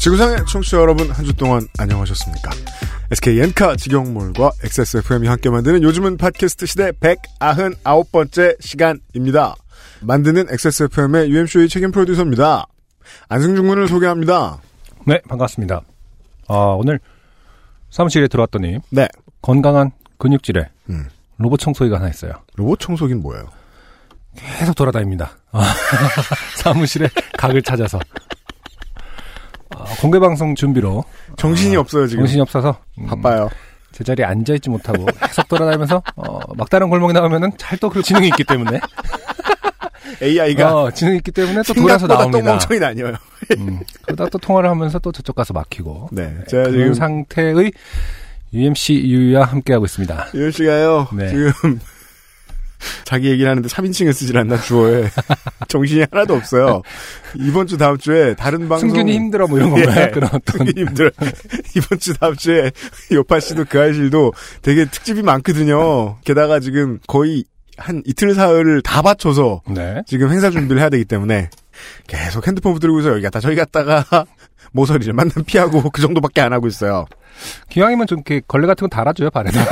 지구상의 청취자 여러분 한 주 동안 안녕하셨습니까? SK 엔카 직영몰과 XSFM이 함께 만드는 요즘은 팟캐스트 시대 199번째 시간입니다. 만드는 XSFM의 UMC의 책임 프로듀서입니다. 안승준 군을 소개합니다. 네, 반갑습니다. 아, 오늘 사무실에 들어왔더니 네. 건강한 근육질에 음. 로봇 청소기가 하나 있어요. 로봇 청소기는 뭐예요? 계속 돌아다닙니다. 아, 사무실에 각을 찾아서. 아, 공개 방송 준비로 정신이 없어요 지금. 정신이 없어서 음, 바빠요. 제자리에 앉아 있지 못하고 계속 돌아다니면서 어, 막다른 골목에 나오면은 잘또 그 지능이 있기 때문에 AI가 어, 지능이 있기 때문에 또 돌아서 나옵니다. 똥멍청이 다녀요. 음, 그러다 또 통화를 하면서 또 저쪽 가서 막히고 네. 제가 그런 지금 상태의 UMC 유유와 함께하고 있습니다. 씨가요. 네. 지금 자기 얘기를 하는데 3인칭을 쓰질 않나 주어에 정신이 하나도 없어요. 이번 주 다음 주에 다른 방송 승균이 힘들어 뭐 이런 건가요? 예. 그런 어떤 승균이 힘들어. 이번 주 다음 주에 요파 씨도 그 아실도 되게 특집이 많거든요. 게다가 지금 거의 한 이틀 사흘을 다 바쳐서 네. 지금 행사 준비를 해야 되기 때문에 계속 핸드폰 붙들고서 여기 갔다 저기 갔다가 모서리를 만남 피하고 그 정도밖에 안 하고 있어요. 기왕이면 좀 이렇게 걸레 같은 거 달아줘요 발에다.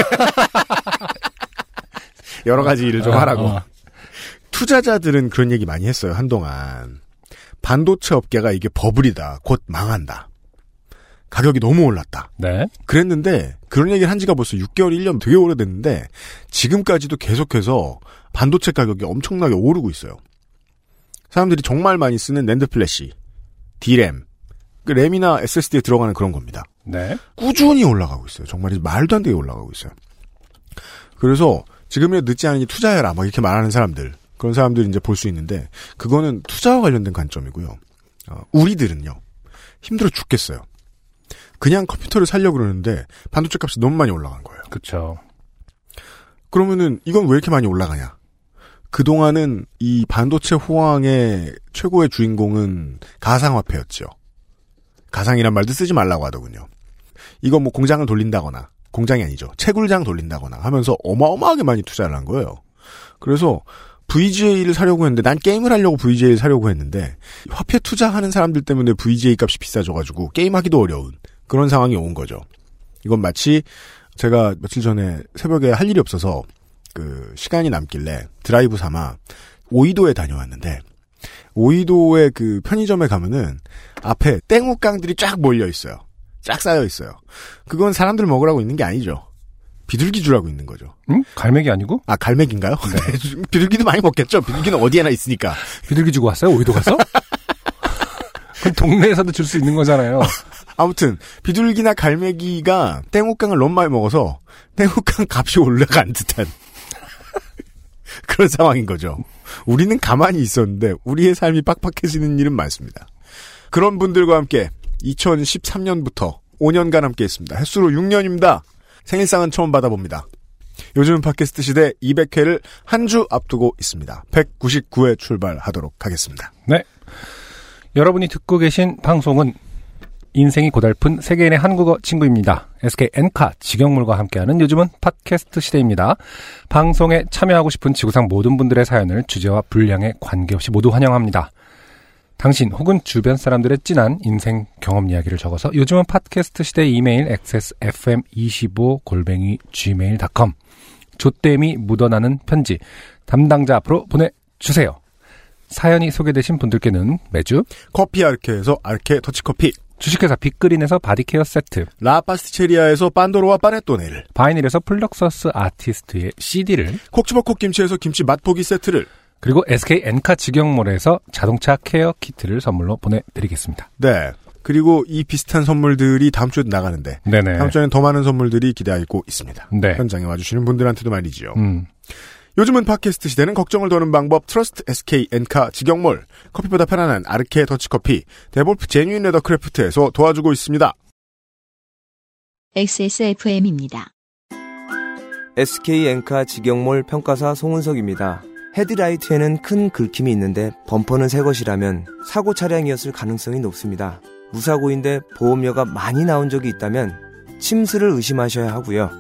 여러 가지 일을 좀 어, 하라고. 어. 투자자들은 그런 얘기 많이 했어요, 한동안. 반도체 업계가 이게 버블이다. 곧 망한다. 가격이 너무 올랐다. 네. 그랬는데, 그런 얘기를 한 지가 벌써 6개월, 1년 되게 오래됐는데, 지금까지도 계속해서 반도체 가격이 엄청나게 오르고 있어요. 사람들이 정말 많이 쓰는 NAND flash, D램, 그 램이나 SSD에 들어가는 그런 겁니다. 네. 꾸준히 올라가고 있어요. 정말 말도 안 되게 올라가고 있어요. 그래서 지금이라도 늦지 않으니 투자해라. 막 이렇게 말하는 사람들. 그런 사람들이 이제 볼 수 있는데 그거는 투자와 관련된 관점이고요. 어, 우리들은요. 힘들어 죽겠어요. 그냥 컴퓨터를 살려고 그러는데 반도체 값이 너무 많이 올라간 거예요. 그쵸. 그러면은 이건 왜 이렇게 많이 올라가냐? 그 동안은 이 반도체 호황의 최고의 주인공은 가상화폐였죠. 가상이란 말도 쓰지 말라고 하더군요. 이거 뭐 공장을 돌린다거나, 공장이 아니죠. 채굴장 돌린다거나 하면서 어마어마하게 많이 투자를 한 거예요. 그래서 VGA를 사려고 했는데 난 게임을 하려고 VGA를 사려고 했는데 화폐 투자하는 사람들 때문에 VGA 값이 비싸져가지고 게임하기도 어려운 그런 상황이 온 거죠. 이건 마치 제가 며칠 전에 새벽에 할 일이 없어서 그 시간이 남길래 드라이브 삼아 오이도에 다녀왔는데 오이도의 그 편의점에 가면은 앞에 땡우깡들이 쫙 몰려 있어요. 쫙 쌓여 있어요. 그건 사람들 먹으라고 있는 게 아니죠. 비둘기 주라고 있는 거죠. 응? 갈매기 아니고? 아 갈매기인가요? 비둘기도 많이 먹겠죠. 비둘기는 어디에나 있으니까. 비둘기 주고 왔어요? 오이도 가서? 그 동네에서도 줄 수 있는 거잖아요. 아무튼 비둘기나 갈매기가 땡우깡을 너무 많이 먹어서 땡우깡 값이 올라간 듯한 그런 상황인 거죠. 우리는 가만히 있었는데 우리의 삶이 빡빡해지는 일은 많습니다. 그런 분들과 함께 2013년부터 5년간 함께 했습니다. 횟수로 6년입니다. 생일상은 처음 받아봅니다. 요즘 팟캐스트 시대 200회를 한 주 앞두고 있습니다. 199회 출발하도록 하겠습니다. 네. 여러분이 듣고 계신 방송은 인생이 고달픈 세계인의 한국어 친구입니다. SK 엔카 직영물과 함께하는 요즘은 팟캐스트 시대입니다. 방송에 참여하고 싶은 지구상 모든 분들의 사연을 주제와 분량에 관계없이 모두 환영합니다. 당신 혹은 주변 사람들의 진한 인생 경험 이야기를 적어서 요즘은 팟캐스트 시대 이메일 xsfm25 골뱅이 gmail.com 조땜이 묻어나는 편지 담당자 앞으로 보내주세요. 사연이 소개되신 분들께는 매주 커피 아르케에서 아르케 더치커피 주식회사 빅그린에서 body care 세트, 라파스티체리아에서 판도로와 파네토네를 바이닐에서 플럭서스 아티스트의 CD를, 콕치버 콕 김치에서 김치 맛보기 세트를 그리고 SK 엔카 직영몰에서 자동차 care 키트를 선물로 보내드리겠습니다. 네 그리고 이 비슷한 선물들이 다음 주에도 나가는데 네네. 다음 주에는 더 많은 선물들이 기대하고 있습니다. 네. 현장에 와주시는 분들한테도 말이지요. 음, 요즘은 팟캐스트 시대는 걱정을 더는 방법 trust SK 엔카 직영몰 커피보다 편안한 아르케 더치커피 데볼프 genuine leathercraft에서 도와주고 있습니다. XSFM입니다. SK 엔카 직영몰 평가사 송은석입니다. 헤드라이트에는 큰 긁힘이 있는데 범퍼는 새 것이라면 사고 차량이었을 가능성이 높습니다. 무사고인데 보험료가 많이 나온 적이 있다면 침수를 의심하셔야 하고요.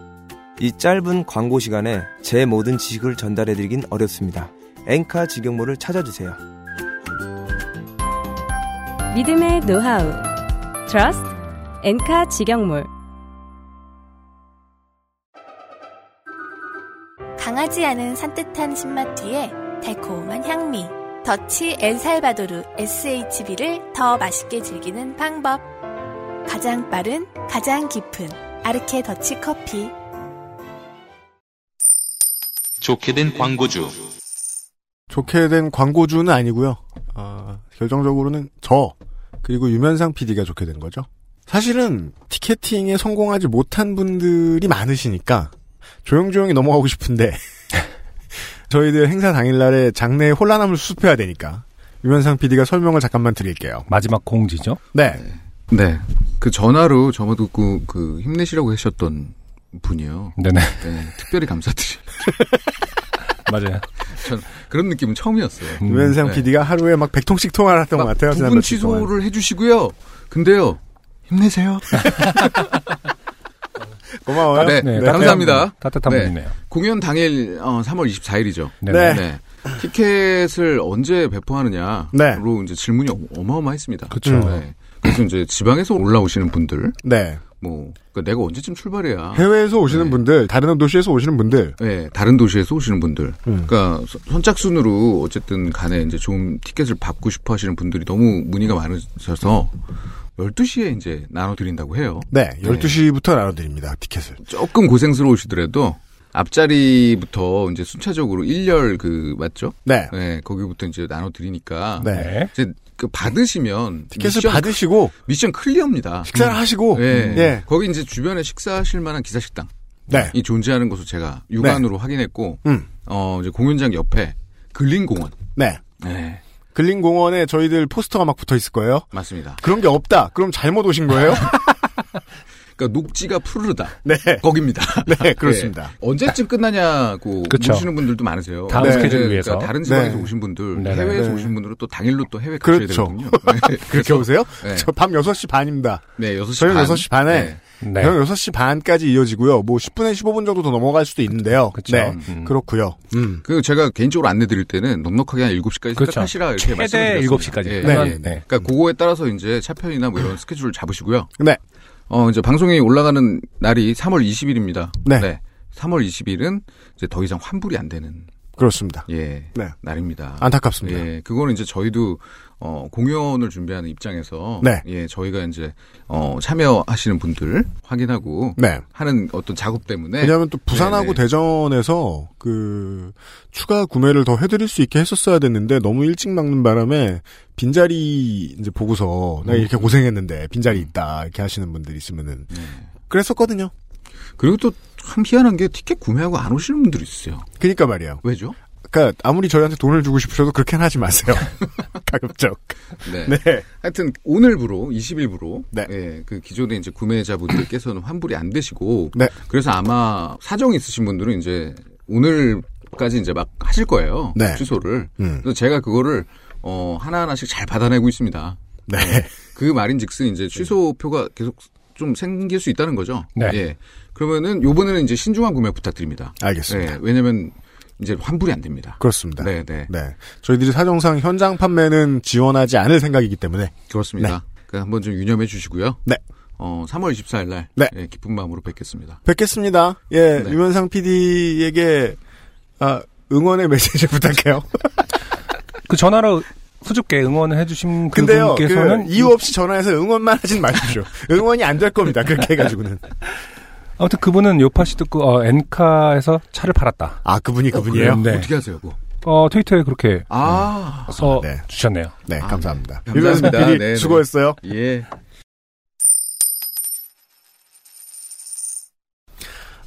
이 짧은 광고 시간에 제 모든 지식을 전달해드리긴 어렵습니다. 엔카 직영몰을 찾아주세요. 믿음의 노하우 trust 엔카 직영몰 강하지 않은 산뜻한 신맛 뒤에 달콤한 향미. 더치 엘살바도르 SHB를 더 맛있게 즐기는 방법. 가장 빠른, 가장 깊은 아르케 더치 커피. 좋게 된 광고주. 좋게 된 광고주는 아니고요. 아, 결정적으로는 저 그리고 유면상 PD가 좋게 된 거죠. 사실은 티켓팅에 성공하지 못한 분들이 많으시니까 조용조용히 넘어가고 싶은데 저희들 행사 당일날에 장내에 혼란함을 수습해야 되니까 유면상 PD가 설명을 잠깐만 드릴게요. 마지막 공지죠. 네. 네. 그 전화로 저도 그, 그 힘내시라고 하셨던 분이요. 네네. 네. 특별히 감사드려요. 맞아요. 전 그런 느낌은 처음이었어요. 음, 유면상 네. PD가 하루에 막 100통씩 통화를 했던 것 같아요. 부분. 취소를 해주시고요. 근데요. 힘내세요. 고마워요. 네. 네, 감사합니다. 따뜻한, 네. 분이네요. 공연 당일 어, 3월 24일이죠. 네 네. 네. 티켓을 언제 배포하느냐로 네. 이제 질문이 어- 어마어마했습니다. 그쵸. 네. 그래서 이제 지방에서 올라오시는 분들, 네. 뭐 그러니까 내가 언제쯤 출발해야 해외에서 오시는 네. 분들, 다른 도시에서 오시는 분들. 네, 다른 도시에서 오시는 분들. 음. 그러니까 서- 선착순으로 어쨌든 간에 이제 좀 티켓을 받고 싶어 하시는 분들이 너무 문의가 많으셔서 12시에 이제 나눠드린다고 해요. 네. 12시부터 나눠드립니다. 티켓을. 조금 고생스러우시더라도 앞자리부터 이제 순차적으로 1열 그, 맞죠? 네. 네, 거기부터 이제 나눠드리니까. 네. 네. 이제 그 받으시면. 티켓을 미션, 받으시고 미션 클리어입니다. 식사를 하시고 네. 예. 거기 이제 주변에 식사하실 만한 기사식당이 네. 존재하는 것을 제가 육안으로 확인했고, 음. 어, 이제 공연장 옆에 근린공원. 네. 네, 근린공원에 저희들 포스터가 막 붙어 있을 거예요. 맞습니다. 그런 게 없다. 그럼 잘못 오신 거예요? 그러니까 녹지가 푸르르다. 네. 거깁니다. 네, 그렇습니다. 언제쯤 끝나냐고 그쵸. 물으시는 분들도 많으세요. 다음 네. 스케줄을 위해서. 그러니까 다른 지방에서 네. 오신 분들, 네네. 해외에서 네. 오신 분들은 또 당일로 또 해외 가셔야 그렇죠. 되거든요. 그렇게 그래서, 오세요? 네. 저밤 6시 반입니다. 네, 6시 저희는 반. 6시 반에 네. 네. 저녁 6시 반까지 이어지고요. 뭐 10분에 15분 정도 더 넘어갈 수도 있는데요. 그쵸. 네. 음. 그렇고요. 음. 그 제가 개인적으로 안내 드릴 때는 넉넉하게 한 7시까지 그렇죠. 시작하시라 이렇게 말씀드렸습니다. 7시까지. 예, 네. 예. 네. 그러니까 그거에 따라서 이제 차편이나 뭐 이런 스케줄을 잡으시고요. 네. 어, 이제 방송이 올라가는 날이 3월 20일입니다. 네. 3월 20일은 이제 더 이상 환불이 안 되는 그렇습니다. 예. 네. 날입니다. 안타깝습니다. 예, 그거는 이제 저희도 어 공연을 준비하는 입장에서 네. 예, 저희가 이제 어 참여하시는 분들 확인하고 네. 하는 어떤 작업 때문에 왜냐하면 또 부산하고 네, 네. 대전에서 그 추가 구매를 더 해드릴 수 있게 했었어야 됐는데 너무 일찍 막는 바람에 빈자리 이제 보고서 내가 이렇게 고생했는데 빈자리 있다 이렇게 하시는 분들 있으면은 네. 그랬었거든요. 그리고 또 참 희한한 게 티켓 구매하고 안 오시는 분들이 있어요. 그러니까 말이에요. 왜죠? 그러니까 아무리 저희한테 돈을 주고 싶으셔도 그렇게는 하지 마세요. 가급적. 네. 네. 하여튼 오늘부로 20일부로 네. 예, 그 기존의 이제 구매자분들께서는 환불이 안 되시고 네. 그래서 아마 사정 있으신 분들은 이제 오늘까지 이제 막 하실 거예요. 네. 취소를. 음. 그래서 제가 그거를 어 하나하나씩 잘 받아내고 있습니다. 네. 그 말인즉슨 이제 취소표가 계속 좀 생길 수 있다는 거죠. 네. 예. 그러면은 요번에는 이제 신중한 구매 부탁드립니다. 알겠습니다. 예. 왜냐면 이제 환불이 안 됩니다. 그렇습니다. 네, 네. 네. 저희들이 사정상 현장 판매는 지원하지 않을 생각이기 때문에 그렇습니다. 그러니까 한번 좀 유념해 주시고요. 네. 어, 3월 24일 날 네. 예, 기쁜 마음으로 뵙겠습니다. 뵙겠습니다. 예, 네. 유면상 PD에게 아, 응원의 메시지 부탁해요. 그 전화로 수줍게 응원을 해주신 근데요, 그 그분께서는 이유 없이 전화해서 응원만 하진 마십시오. 응원이 안 될 겁니다. 그렇게 해가지고는. 아무튼 그분은 요파시 듣고 어, 엔카에서 차를 팔았다. 아, 그분이 그분이에요? 네. 어떻게 하세요, 그거? 어, 트위터에 그렇게 아, 써 네. 주셨네요. 네, 아, 감사합니다. 네. 감사합니다. PD 네, 네. 수고했어요. 예.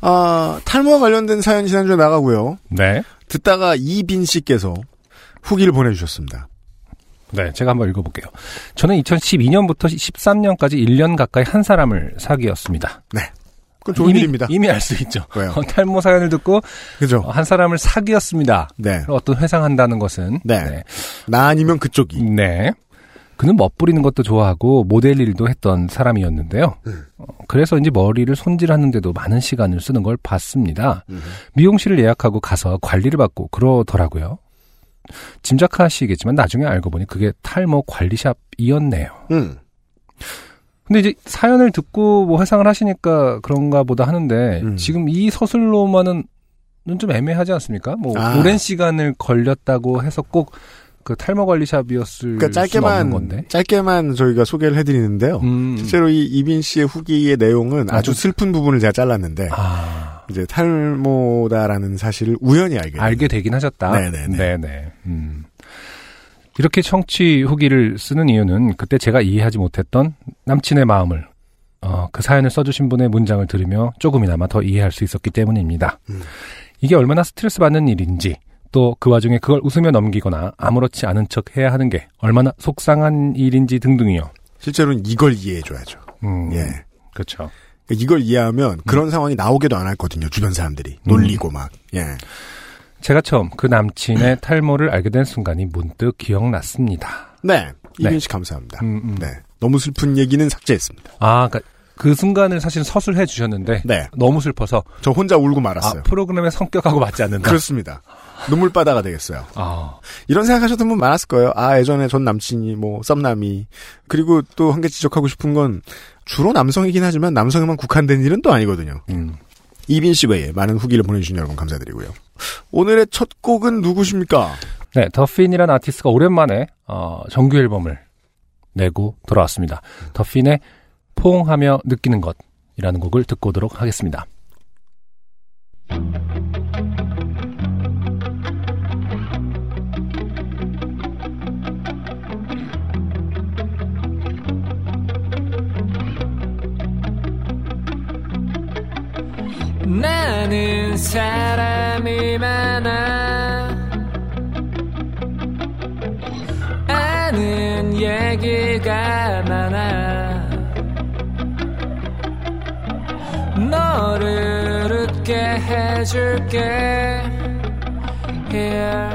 아, 탈모와 관련된 사연 지난주에 나가고요. 네. 듣다가 이빈 씨께서 후기를 보내주셨습니다. 네, 제가 한번 읽어볼게요. 저는 2012년부터 13년까지 1년 가까이 한 사람을 사귀었습니다. 네. 그건 좋은 이미, 일입니다. 이미 알 수 있죠. 왜요? 어, 탈모 사연을 듣고 그죠? 한 사람을 사귀었습니다. 네. 어떤 회상한다는 것은 네. 나 아니면 그쪽이. 네. 그는 멋부리는 것도 좋아하고 모델 일도 했던 사람이었는데요. 음. 어, 그래서 이제 머리를 손질하는데도 많은 시간을 쓰는 걸 봤습니다. 음. 미용실을 예약하고 가서 관리를 받고 그러더라고요. 짐작하시겠지만 나중에 알고 보니 그게 탈모 관리샵이었네요. 음. 근데 이제 사연을 듣고 뭐 회상을 하시니까 그런가 보다 하는데 음. 지금 이 서술로만은 좀 애매하지 않습니까? 뭐 아. 오랜 시간을 걸렸다고 해서 꼭 그 탈모 관리샵이었을 그러니까 짧게만 건데. 짧게만 저희가 소개를 해드리는데요. 음. 실제로 이 이빈 씨의 후기의 내용은 아주 아주- 슬픈 부분을 제가 잘랐는데 아, 이제 탈모다라는 사실을 우연히 알게. 알게 되긴 하셨다. 네네네. 네네. 음. 이렇게 청취 후기를 쓰는 이유는 그때 제가 이해하지 못했던 남친의 마음을 어, 그 사연을 써주신 분의 문장을 들으며 조금이나마 더 이해할 수 있었기 때문입니다. 음. 이게 얼마나 스트레스 받는 일인지 또 그 와중에 그걸 웃으며 넘기거나 아무렇지 않은 척 해야 하는 게 얼마나 속상한 일인지 등등이요. 실제로는 이걸 이해해줘야죠. 음, 예. 그렇죠. 이걸 이해하면 그런 상황이 나오게도 안 하거든요. 주변 사람들이 놀리고 막. 예. 제가 처음 그 남친의 탈모를 알게 된 순간이 문득 기억났습니다. 네. 네. 이빈 씨 감사합니다. 음, 음. 네. 너무 슬픈 얘기는 삭제했습니다. 아, 그그 순간을 사실 서술해 주셨는데 네. 너무 슬퍼서 저 혼자 울고 아, 말았어요. 프로그램의 성격하고 맞지 않는다. 그렇습니다. 눈물바다가 되겠어요. 아, 이런 생각하셨던 분 많았을 거예요. 아, 예전에 전 남친이 뭐 썸남이 그리고 또 한 개 지적하고 싶은 건 주로 남성이긴 하지만 남성에만 국한된 일은 또 아니거든요. 음. 이빈 씨 외에 많은 후기를 보내주신 여러분 감사드리고요. 오늘의 첫 곡은 누구십니까? 네, 더핀이라는 아티스트가 오랜만에 어, 정규 앨범을 내고 돌아왔습니다. 더핀의 포옹하며 느끼는 것이라는 곡을 듣고 오도록 하겠습니다. 나는 사람이 많아. 아는 얘기가 많아. 너를 웃게 해줄게. Here.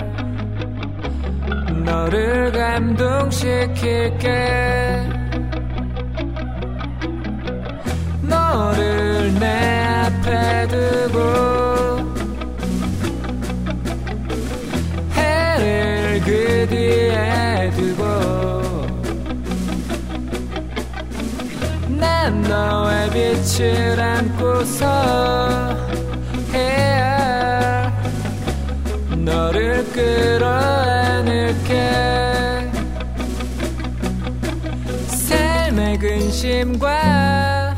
너를 감동시킬게. 너를 내 앞에 두고 해를 그 뒤에 두고 난 너의 빛을 안고서 Here 너를 끌어안을게. 삶의 근심과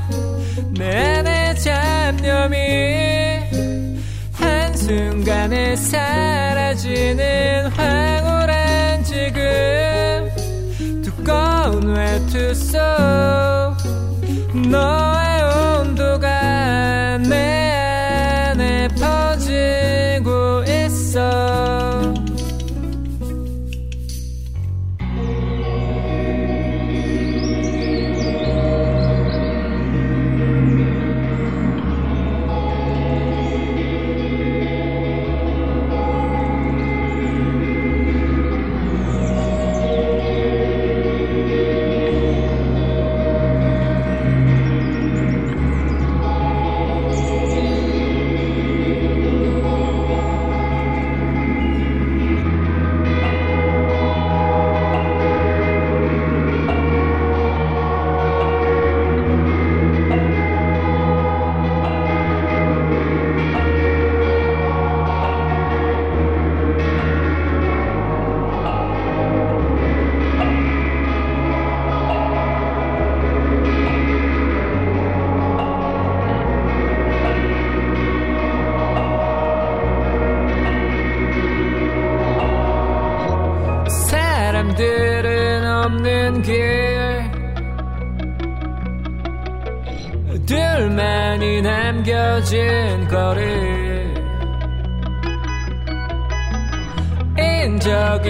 내 안의 잡념이 한순간에 사라지는 황홀한 지금. 두꺼운 외투 속 너의 온도가 내 안에 퍼지고 있어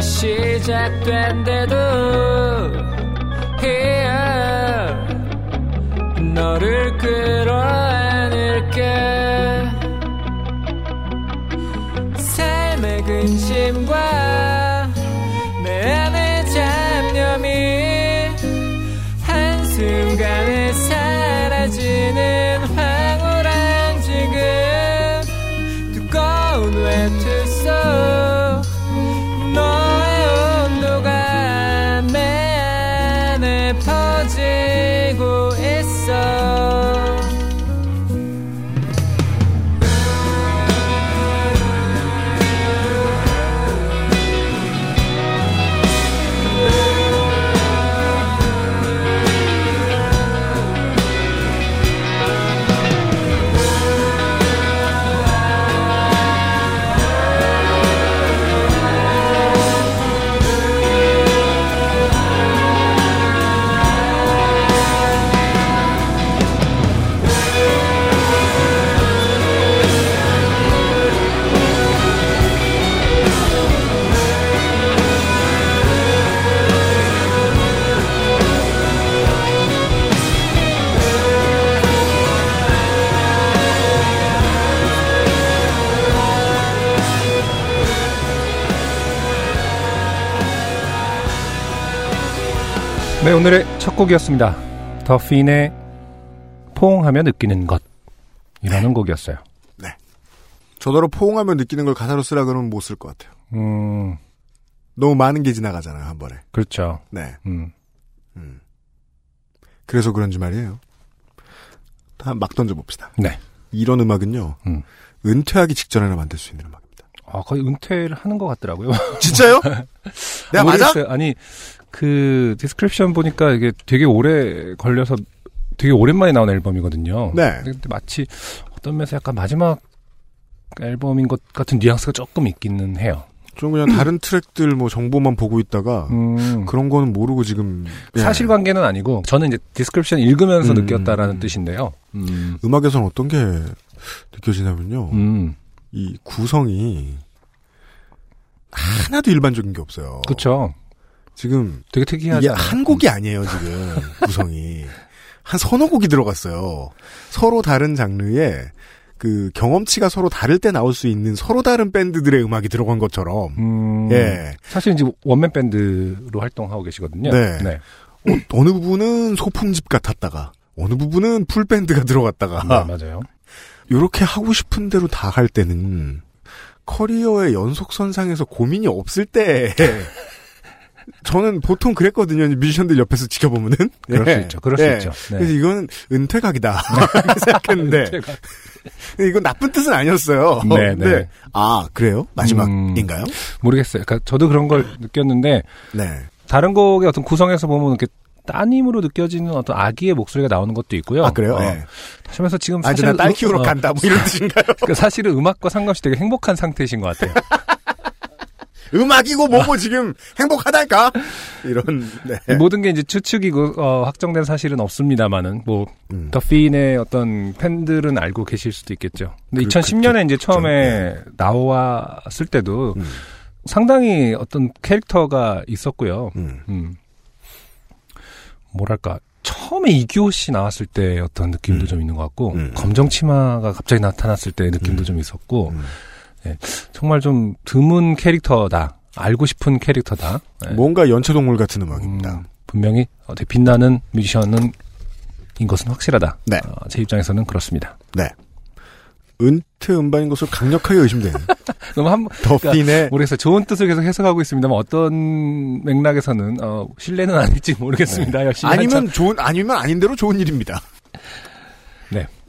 시작된 데도 네, 오늘의 첫 곡이었습니다. 더핀의 포옹하며 느끼는 것. 이라는 곡이었어요. 저더러 포옹하면 느끼는 걸 가사로 쓰라 그러면 못 쓸 것 같아요. 음, 너무 많은 게 지나가잖아요, 한 번에. 그렇죠. 네. 음, 음. 그래서 그런지 말이에요. 다 막 던져봅시다. 네. 이런 음악은요, 음. 은퇴하기 직전에나 만들 수 있는 음악입니다. 아, 거의 은퇴를 하는 것 같더라고요. 진짜요? 내가 맞아? 모르겠어요. 아니, 그, description 보니까 이게 되게 오래 걸려서 되게 오랜만에 나온 앨범이거든요. 네. 근데 마치 어떤 면에서 약간 마지막 앨범인 것 같은 뉘앙스가 조금 있기는 해요. 좀 그냥 다른 트랙들 뭐 정보만 보고 있다가 음, 그런 거는 모르고 지금 예. 사실관계는 아니고 저는 이제 description 읽으면서 음. 느꼈다라는 뜻인데요. 음, 음악에서는 어떤 게 느껴지냐면요. 음, 이 구성이 하나도 일반적인 게 없어요. 그렇죠. 지금 되게 특이하지 이게? 한 곡이 아니에요, 지금. 구성이. 한 서너 곡이 들어갔어요. 서로 다른 장르에 그 경험치가 서로 다를 때 나올 수 있는 서로 다른 밴드들의 음악이 들어간 것처럼. 음, 예. 사실 이제 원맨 밴드로 활동하고 계시거든요. 네. 네. 어, 어느 부분은 소품집 같았다가, 어느 부분은 풀 밴드가 들어갔다가, 네, 맞아요. 요렇게 하고 싶은 대로 다 할 때는 커리어의 연속선상에서 고민이 없을 때, 저는 보통 그랬거든요. 뮤지션들 옆에서 지켜보면은. 그럴 예. 수 있죠. 그럴 수 예. 있죠. 네. 그래서 이건 은퇴각이다. 생각했는데. 이건 나쁜 뜻은 아니었어요. 네, 근데 네. 아, 그래요? 마지막인가요? 모르겠어요. 그러니까 저도 그런 걸 느꼈는데 네. 다른 곡의 어떤 구성에서 보면 이렇게 따님으로 느껴지는 어떤 아기의 목소리가 나오는 것도 있고요. 아, 그래요? 어, 네. 하시면서 지금 아, 사실은 나딸 음- 키우러 어, 간다. 뭐 이런 뜻인가요? 그러니까 사실은 음악과 상관없이 되게 행복한 상태이신 것 같아요. 음악이고 뭐고 지금 행복하달까? 이런, 네. 모든 게 이제 추측이고 어, 확정된 사실은 없습니다만은 뭐 음. 더핀의 어떤 팬들은 알고 계실 수도 있겠죠. 근데 그- 2010년에 이제 그쵸. 처음에 나왔을 때도 음. 상당히 어떤 캐릭터가 있었고요. 음. 음. 뭐랄까 처음에 이규호 씨 나왔을 때 어떤 느낌도 음. 좀 있는 것 같고 음. 검정 치마가 갑자기 나타났을 때 느낌도 음. 좀 있었고 음. 정말 좀 드문 캐릭터다 알고 싶은 캐릭터다 네. 뭔가 연체동물 같은 음악입니다. 음, 분명히 어, 되게 빛나는 뮤지션은 인 것은 확실하다 네. 어, 제 입장에서는 그렇습니다 네. 은퇴 음반인 것으로 강력하게 의심되는 너무 한 더핀의 모르겠어요 좋은 뜻을 계속 해석하고 있습니다만 어떤 맥락에서는 어, 신뢰는 아닐지 모르겠습니다 열심히 한참- 아니면 좋은 아니면 아닌 대로 좋은 일입니다.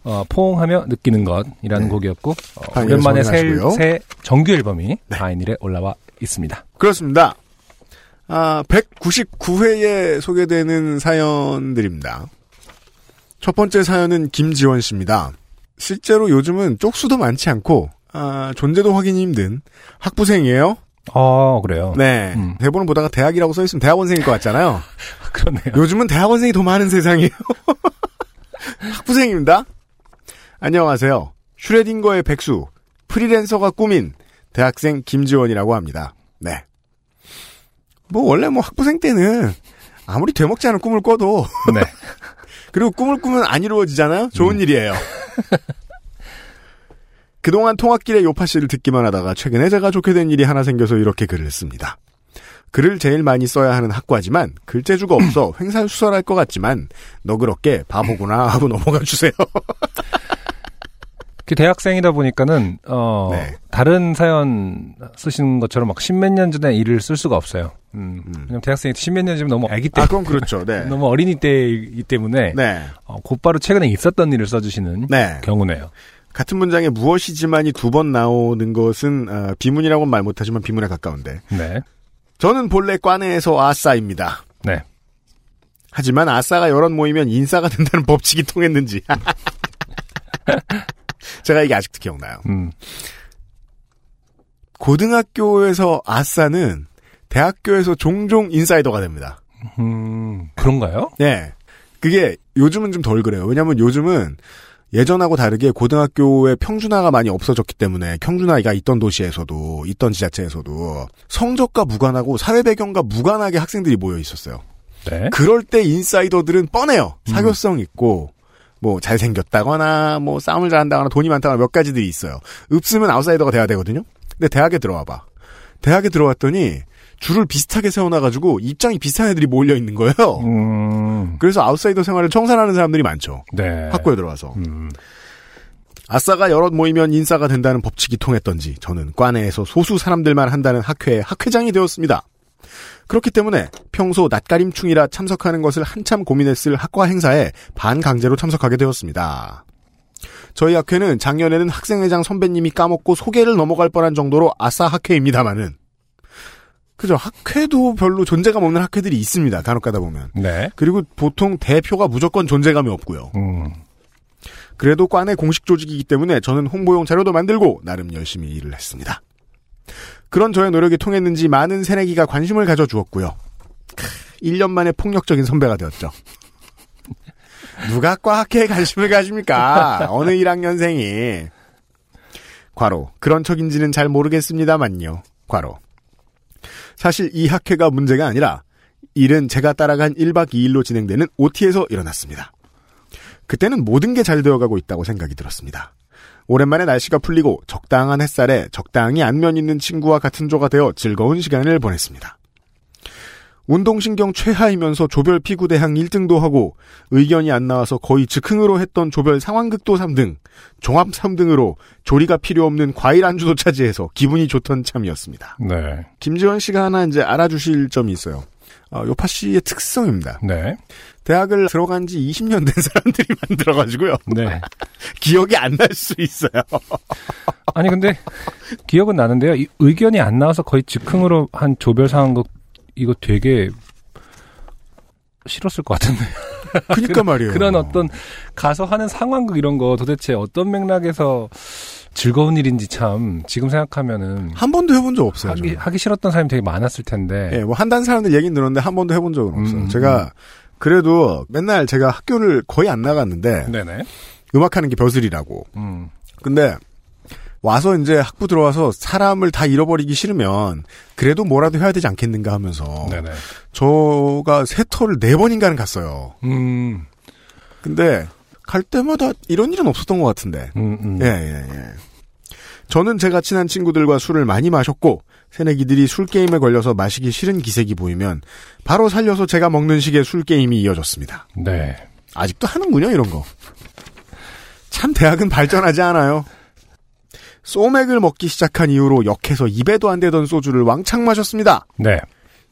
네. 어, 포옹하며 느끼는 것이라는 네. 곡이었고 어, 바이닐에 오랜만에 새. 새 정규 앨범이 네. 바이닐에 올라와 있습니다. 그렇습니다. 아, 199회에 소개되는 사연들입니다. 첫 번째 사연은 김지원 씨입니다. 실제로 요즘은 쪽수도 많지 않고 아, 존재도 확인이 힘든 학부생이에요. 어 그래요. 네. 음. 대본을 보다가 대학이라고 써 있으면 대학원생일 것 같잖아요. 그러네요. 요즘은 대학원생이 더 많은 세상이에요. 학부생입니다. 안녕하세요. 슈레딩거의 백수, 프리랜서가 꾸민 대학생 김지원이라고 합니다. 네. 뭐 원래 뭐 학부생 때는 아무리 되먹지 않은 꿈을 꿔도 네. 그리고 꿈을 꾸면 안 이루어지잖아요. 좋은 일이에요. 그동안 통학길에 요파 씨를 듣기만 하다가 최근에 제가 좋게 된 일이 하나 생겨서 이렇게 글을 씁니다. 글을 제일 많이 써야 하는 학과지만 글재주가 없어 횡설수설할 것 같지만 너그럽게 바보구나 하고 넘어가 주세요. 그 대학생이다 보니까는 어 네. 다른 사연 쓰시는 것처럼 막 십몇 년 전에 일을 쓸 수가 없어요. 음. 음. 왜냐면 대학생이 십몇 년 전이면 너무 아기 때 아 그럼 그렇죠. 네. 너무 어린이 때이기 때문에 네. 어, 곧바로 최근에 있었던 일을 써주시는 네. 경우네요. 같은 문장에 무엇이지만이 두 번 나오는 것은 어, 비문이라고는 말 못하지만 비문에 가까운데 네, 저는 본래 과내에서 아싸입니다. 네. 하지만 아싸가 여럿 모이면 인싸가 된다는 법칙이 통했는지 제가 이게 아직도 기억나요. 음, 고등학교에서 아싸는 대학교에서 종종 인사이더가 됩니다. 음, 그런가요? 네. 그게 요즘은 좀 덜 그래요. 왜냐하면 요즘은 예전하고 다르게 고등학교에 평준화가 많이 없어졌기 때문에 평준화가 있던 도시에서도 있던 지자체에서도 성적과 무관하고 사회 배경과 무관하게 학생들이 모여 있었어요. 네. 그럴 때 인사이더들은 뻔해요. 사교성 있고 뭐 잘생겼다거나 뭐 싸움을 잘한다거나 돈이 많다거나 몇 가지들이 있어요. 없으면 아웃사이더가 돼야 되거든요. 근데 대학에 들어와 봐. 대학에 들어왔더니 줄을 비슷하게 세워놔가지고 입장이 비슷한 애들이 몰려 있는 거예요. 음, 그래서 아웃사이더 생활을 청산하는 사람들이 많죠. 네. 학교에 들어와서. 음, 아싸가 여럿 모이면 인싸가 된다는 법칙이 통했던지 저는 과내에서 소수 사람들만 한다는 학회의 학회장이 되었습니다. 그렇기 때문에 평소 낯가림충이라 참석하는 것을 한참 고민했을 학과 행사에 반강제로 참석하게 되었습니다. 저희 학회는 작년에는 학생회장 선배님이 까먹고 소개를 넘어갈 뻔한 정도로 아싸 학회입니다마는 그죠 학회도 별로 존재감 없는 학회들이 있습니다. 간혹 가다 보면 네. 그리고 보통 대표가 무조건 존재감이 없고요. 음, 그래도 과내 공식 조직이기 때문에 저는 홍보용 자료도 만들고 나름 열심히 일을 했습니다. 그런 저의 노력이 통했는지 많은 새내기가 관심을 가져주었고요. 크, 1년 만에 폭력적인 선배가 되었죠. 누가 과학회에 관심을 가집니까? 어느 1학년생이. 과로. 그런 척인지는 잘 모르겠습니다만요. 과로. 사실 이 학회가 문제가 아니라 일은 제가 따라간 1박 2일로 진행되는 OT에서 일어났습니다. 그때는 모든 게 잘 되어가고 있다고 생각이 들었습니다. 오랜만에 날씨가 풀리고 적당한 햇살에 적당히 안면 있는 친구와 같은 조가 되어 즐거운 시간을 보냈습니다. 운동신경 최하이면서 조별 피구대항 1등도 하고 의견이 안 나와서 거의 즉흥으로 했던 조별 상황극도 3등, 종합 3등으로 조리가 필요 없는 과일 안주도 차지해서 기분이 좋던 참이었습니다. 네. 김지원 씨가 하나 이제 알아주실 점이 있어요. 어, 요파 씨의 특성입니다. 네. 대학을 들어간 지 20년 된 사람들이 만들어가지고요. 네. 기억이 안 날 수 있어요. 아니 근데 기억은 나는데요. 이 의견이 안 나와서 거의 즉흥으로 한 조별 상황극 이거 되게 싫었을 것 같은데. 그니까 말이에요. 그런 어떤 가서 하는 상황극 이런 거 도대체 어떤 맥락에서 즐거운 일인지 참 지금 생각하면은 한 번도 해본 적 없어요. 하기. 하기 싫었던 사람이 되게 많았을 텐데. 예, 뭐 한단 사람들 얘기는 들었는데 한 번도 해본 적은 없어요. 음, 제가 그래도 맨날 제가 학교를 거의 안 나갔는데 네네. 음악하는 게 벼슬이라고. 음. 근데 와서 이제 학부 들어와서 사람을 다 잃어버리기 싫으면 그래도 뭐라도 해야 되지 않겠는가 하면서 네네. 저가 세터를 네 번인가는 갔어요. 음. 근데 갈 때마다 이런 일은 없었던 것 같은데. 음, 음. 예, 예, 예. 저는 제가 친한 친구들과 술을 많이 마셨고 새내기들이 술 게임에 걸려서 마시기 싫은 기색이 보이면 바로 살려서 제가 먹는 식의 술 게임이 이어졌습니다. 네. 아직도 하는군요, 이런 거. 참 대학은 발전하지 않아요. 소맥을 먹기 시작한 이후로 역해서 입에도 안 되던 소주를 왕창 마셨습니다. 네.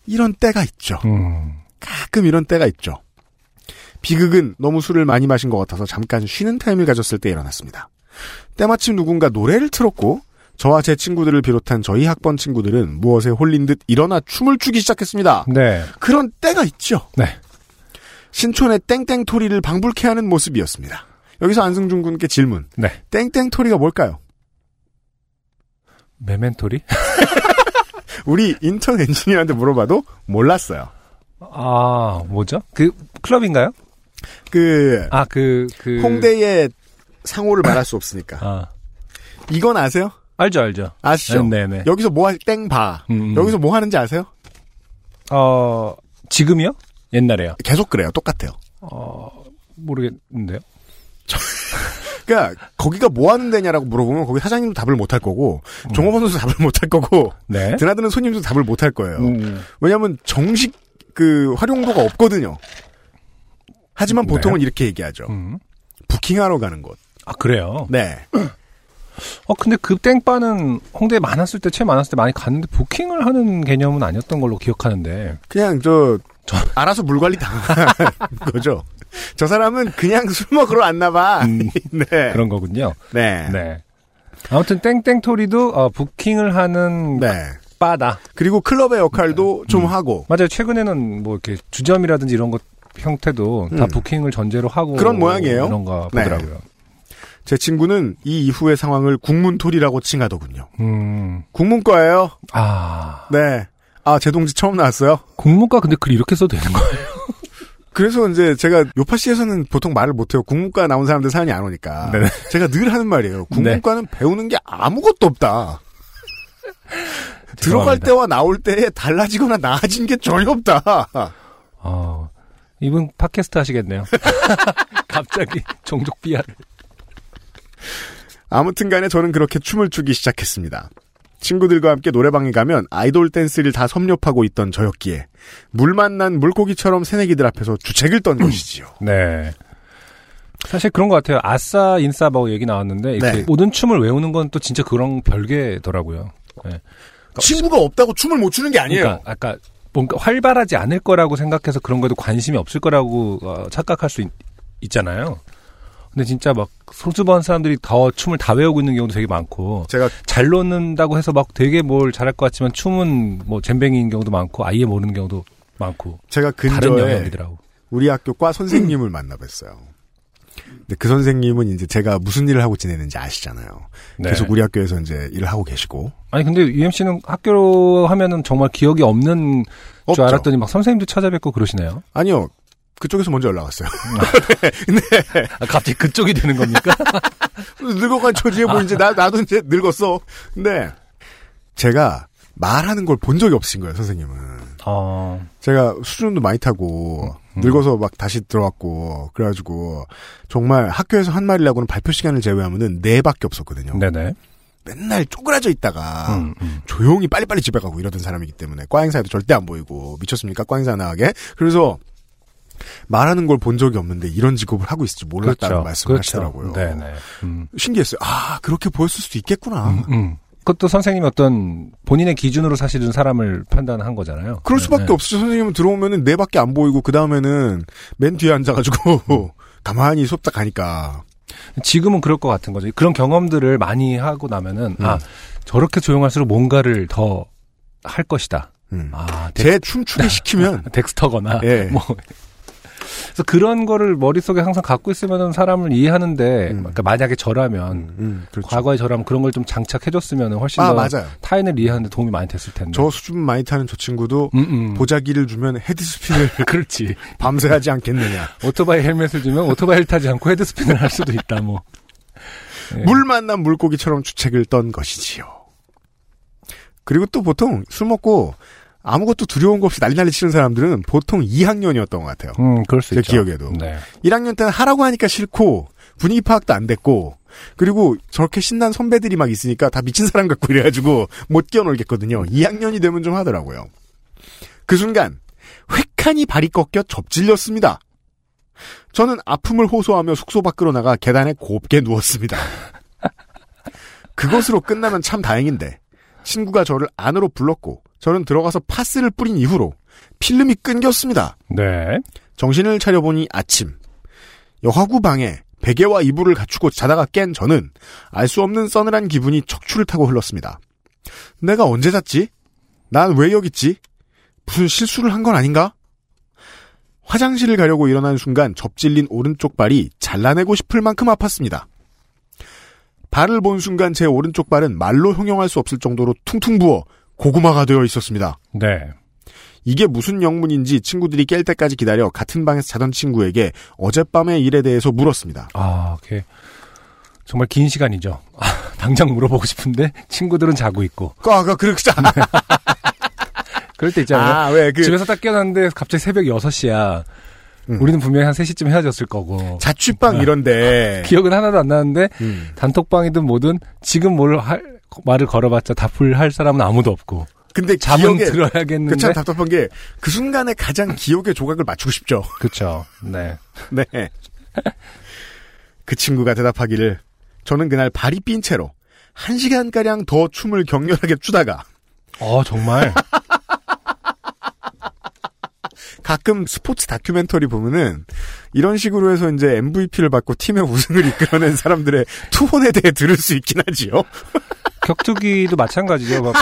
이런 때가 있죠. 음. 가끔 이런 때가 있죠. 비극은 너무 술을 많이 마신 것 같아서 잠깐 쉬는 타임을 가졌을 때 일어났습니다. 때마침 누군가 노래를 틀었고 저와 제 친구들을 비롯한 저희 학번 친구들은 무엇에 홀린 듯 일어나 춤을 추기 시작했습니다. 네. 그런 때가 있죠. 네. 신촌의 땡땡토리를 방불케 하는 모습이었습니다. 여기서 안승준 군께 질문. 네. 땡땡토리가 뭘까요? 메멘토리? 우리 인턴 엔지니어한테 물어봐도 몰랐어요. 아, 뭐죠? 그 클럽인가요? 그 아, 그 그 홍대의 상호를 말할 수 없으니까. 아, 이건 아세요? 알죠, 알죠. 아시죠? 네, 네. 여기서 뭐 할, 땡 봐. 음, 음. 여기서 뭐 하는지 아세요? 어, 지금이요? 옛날에요. 계속 그래요. 똑같아요. 어, 모르겠는데요. 그러니까 거기가 뭐 하는 데냐라고 물어보면 거기 사장님도 답을 못 할 거고 음. 종업원 선수 답을 못 할 거고 네. 드나드는 손님도 답을 못 할 거예요. 음. 왜냐하면 정식 그 활용도가 없거든요. 하지만 네. 보통은 이렇게 얘기하죠. 음. 부킹하러 가는 곳. 아 그래요. 네. 어 근데 그 땡바는 홍대에 많았을 때최 많았을 때 많이 갔는데 부킹을 하는 개념은 아니었던 걸로 기억하는데. 그냥 저, 알아서 물 관리 당한 거죠. 저 사람은 그냥 술 먹으러 왔나 봐. 음. 네. 그런 거군요. 네. 네. 아무튼 땡땡토리도 어, 부킹을 하는 네. 바다. 그리고 클럽의 역할도 좀 음. 하고 맞아요. 최근에는 뭐 이렇게 주점이라든지 이런 것 형태도 다 음. 부킹을 전제로 하고 그런 모양이에요. 이런가 네. 보더라고요. 제 친구는 이 이후의 상황을 국문토리라고 칭하더군요. 음. 국문과예요. 아. 네. 아, 제 동지 처음 나왔어요. 국문과 근데 글 이렇게 써도 되는 거예요? 그래서 이제 제가 요파시에서는 보통 말을 못해요. 국문과 나온 사람들 사연이 안 오니까. 네네. 제가 늘 하는 말이에요. 국문과는 배우는 게 아무것도 없다. 들어갈. 때와 나올 때에 달라지거나 나아진 게 전혀 없다. 어, 이분 팟캐스트 하시겠네요. 갑자기 종족 비하를. 아무튼 간에 저는 그렇게 춤을 추기 시작했습니다. 친구들과 함께 노래방에 가면 아이돌 댄스를 다 섭렵하고 있던 저였기에 물 만난 물고기처럼 새내기들 앞에서 주책을 떤 것이지요. 네. 사실 그런 것 같아요. 아싸 인싸바고 얘기 나왔는데 이렇게 네. 모든 춤을 외우는 건 또 진짜 그런 별개더라고요. 네. 친구가 없다고 춤을 못 추는 게 아니에요. 그러니까 아까 뭔가 활발하지 않을 거라고 생각해서 그런 거에도 관심이 없을 거라고 어, 착각할 수 있, 있잖아요. 근데 진짜 막 소수번 사람들이 더 춤을 다 외우고 있는 경우도 되게 많고 제가 잘 놓는다고 해서 막 되게 뭘 잘할 것 같지만 춤은 뭐 잼뱅이인 경우도 많고 아예 모르는 경우도 많고 제가 영역이더라고. 우리 학교 과 선생님을 만나뵀어요. 근데 그 선생님은 이제 제가 무슨 일을 하고 지내는지 아시잖아요. 네. 계속 우리 학교에서 이제 일을 하고 계시고. 아니 근데 UMC는 학교로 하면은 정말 기억이 없는 없죠. 줄 알았더니 막 선생님도 찾아뵙고 그러시네요. 아니요. 그쪽에서 먼저 연락 왔어요. 아, 갑자기 그쪽이 되는 겁니까? 늙어간 처지에 뭐 이제 나, 나도 이제 늙었어. 근데 제가 말하는 걸 본 적이 없으신 거예요, 선생님은. 어, 제가 수준도 많이 타고 음. 늙어서 막 다시 들어왔고 그래가지고 정말 학교에서 한 말이라고는 발표 시간을 제외하면은 네 밖에 없었거든요. 네네. 맨날 쪼그라져 있다가 음, 음. 조용히 빨리빨리 집에 가고 이러던 사람이기 때문에 과 행사에도 절대 안 보이고 미쳤습니까 과 행사 나가게 그래서 말하는 걸 본 적이 없는데 이런 직업을 하고 있을지 몰랐다는 말씀을 하시더라고요. 그렇죠. 네네. 음. 신기했어요. 아 그렇게 보였을 수도 있겠구나. 음, 음. 그것도 선생님이 어떤 본인의 기준으로 사실은 사람을 판단한 거잖아요. 그럴 수밖에 네, 네. 없죠. 선생님은 들어오면은 네 밖에 안 보이고 그 다음에는 맨 뒤에 앉아가지고 음. 가만히 수업 딱 가니까 지금은 그럴 것 같은 거죠. 그런 경험들을 많이 하고 나면은 음. 아 저렇게 조용할수록 뭔가를 더 할 것이다. 음. 아 덱, 제 춤추게 시키면 덱스터거나 예. 뭐 그래서 그런 거를 머릿속에 항상 갖고 있으면은 사람을 이해하는데 음. 그러니까 만약에 저라면 음, 음, 그렇죠. 과거에 저라면 그런 걸 좀 장착해줬으면 훨씬 아 더 맞아요. 타인을 이해하는데 도움이 많이 됐을 텐데. 저 수준 많이 타는 저 친구도 음, 음. 보자기를 주면 헤드스핀을 그렇지. 밤새 하지 않겠느냐. 오토바이 헬멧을 주면 오토바이를 타지 않고 헤드스핀을 할 수도 있다. 뭐. 예. 물 만난 물고기처럼 주책을 떤 것이지요. 그리고 또 보통 술 먹고 아무것도 두려운 거 없이 난리 난리 치는 사람들은 보통 2학년이었던 것 같아요. 음, 그럴 수 제 있죠. 기억에도. 네. 1학년 때는 하라고 하니까 싫고 분위기 파악도 안 됐고 그리고 저렇게 신난 선배들이 막 있으니까 다 미친 사람 같고 이래가지고 못 끼어놀겠거든요. 2학년이 되면 좀 하더라고요. 그 순간 획하니 발이 꺾여 접질렸습니다. 저는 아픔을 호소하며 숙소 밖으로 나가 계단에 곱게 누웠습니다. 그것으로 끝나면 참 다행인데 친구가 저를 안으로 불렀고 저는 들어가서 파스를 뿌린 이후로 필름이 끊겼습니다. 네. 정신을 차려보니 아침. 여하구 방에 베개와 이불을 갖추고 자다가 깬 저는 알 수 없는 서늘한 기분이 척추를 타고 흘렀습니다. 내가 언제 잤지? 난 왜 여기 있지? 무슨 실수를 한 건 아닌가? 화장실을 가려고 일어난 순간 접질린 오른쪽 발이 잘라내고 싶을 만큼 아팠습니다. 발을 본 순간 제 오른쪽 발은 말로 형용할 수 없을 정도로 퉁퉁 부어 고구마가 되어 있었습니다. 네. 이게 무슨 영문인지 친구들이 깰 때까지 기다려 같은 방에서 자던 친구에게 어젯밤의 일에 대해서 물었습니다. 아. 정말 긴 시간이죠. 아, 당장 물어보고 싶은데 친구들은 자고 있고. 아까 그렇잖아. 그럴 때 있잖아요. 아, 왜 그, 집에서 딱 깨어났는데 갑자기 새벽 6시야. 음. 우리는 분명히 한 3시쯤 헤어졌을 거고. 자취방 이런데 기억은 하나도 안 나는데 음. 단톡방이든 뭐든 지금 뭘 할, 말을 걸어봤자 답을 할 사람은 아무도 없고. 근데 잠은 들어야겠는데. 그참 답답한 게 그 순간에 가장 기억의 조각을 맞추고 싶죠. 그쵸. 네. 네. 그 친구가 대답하기를 저는 그날 발이 삔 채로 한 시간가량 더 춤을 격렬하게 추다가 어, 정말. 가끔 스포츠 다큐멘터리 보면은 이런 식으로 해서 이제 MVP를 받고 팀의 우승을 이끌어낸 사람들의 투혼에 대해 들을 수 있긴 하지요. 격투기도 마찬가지죠. 막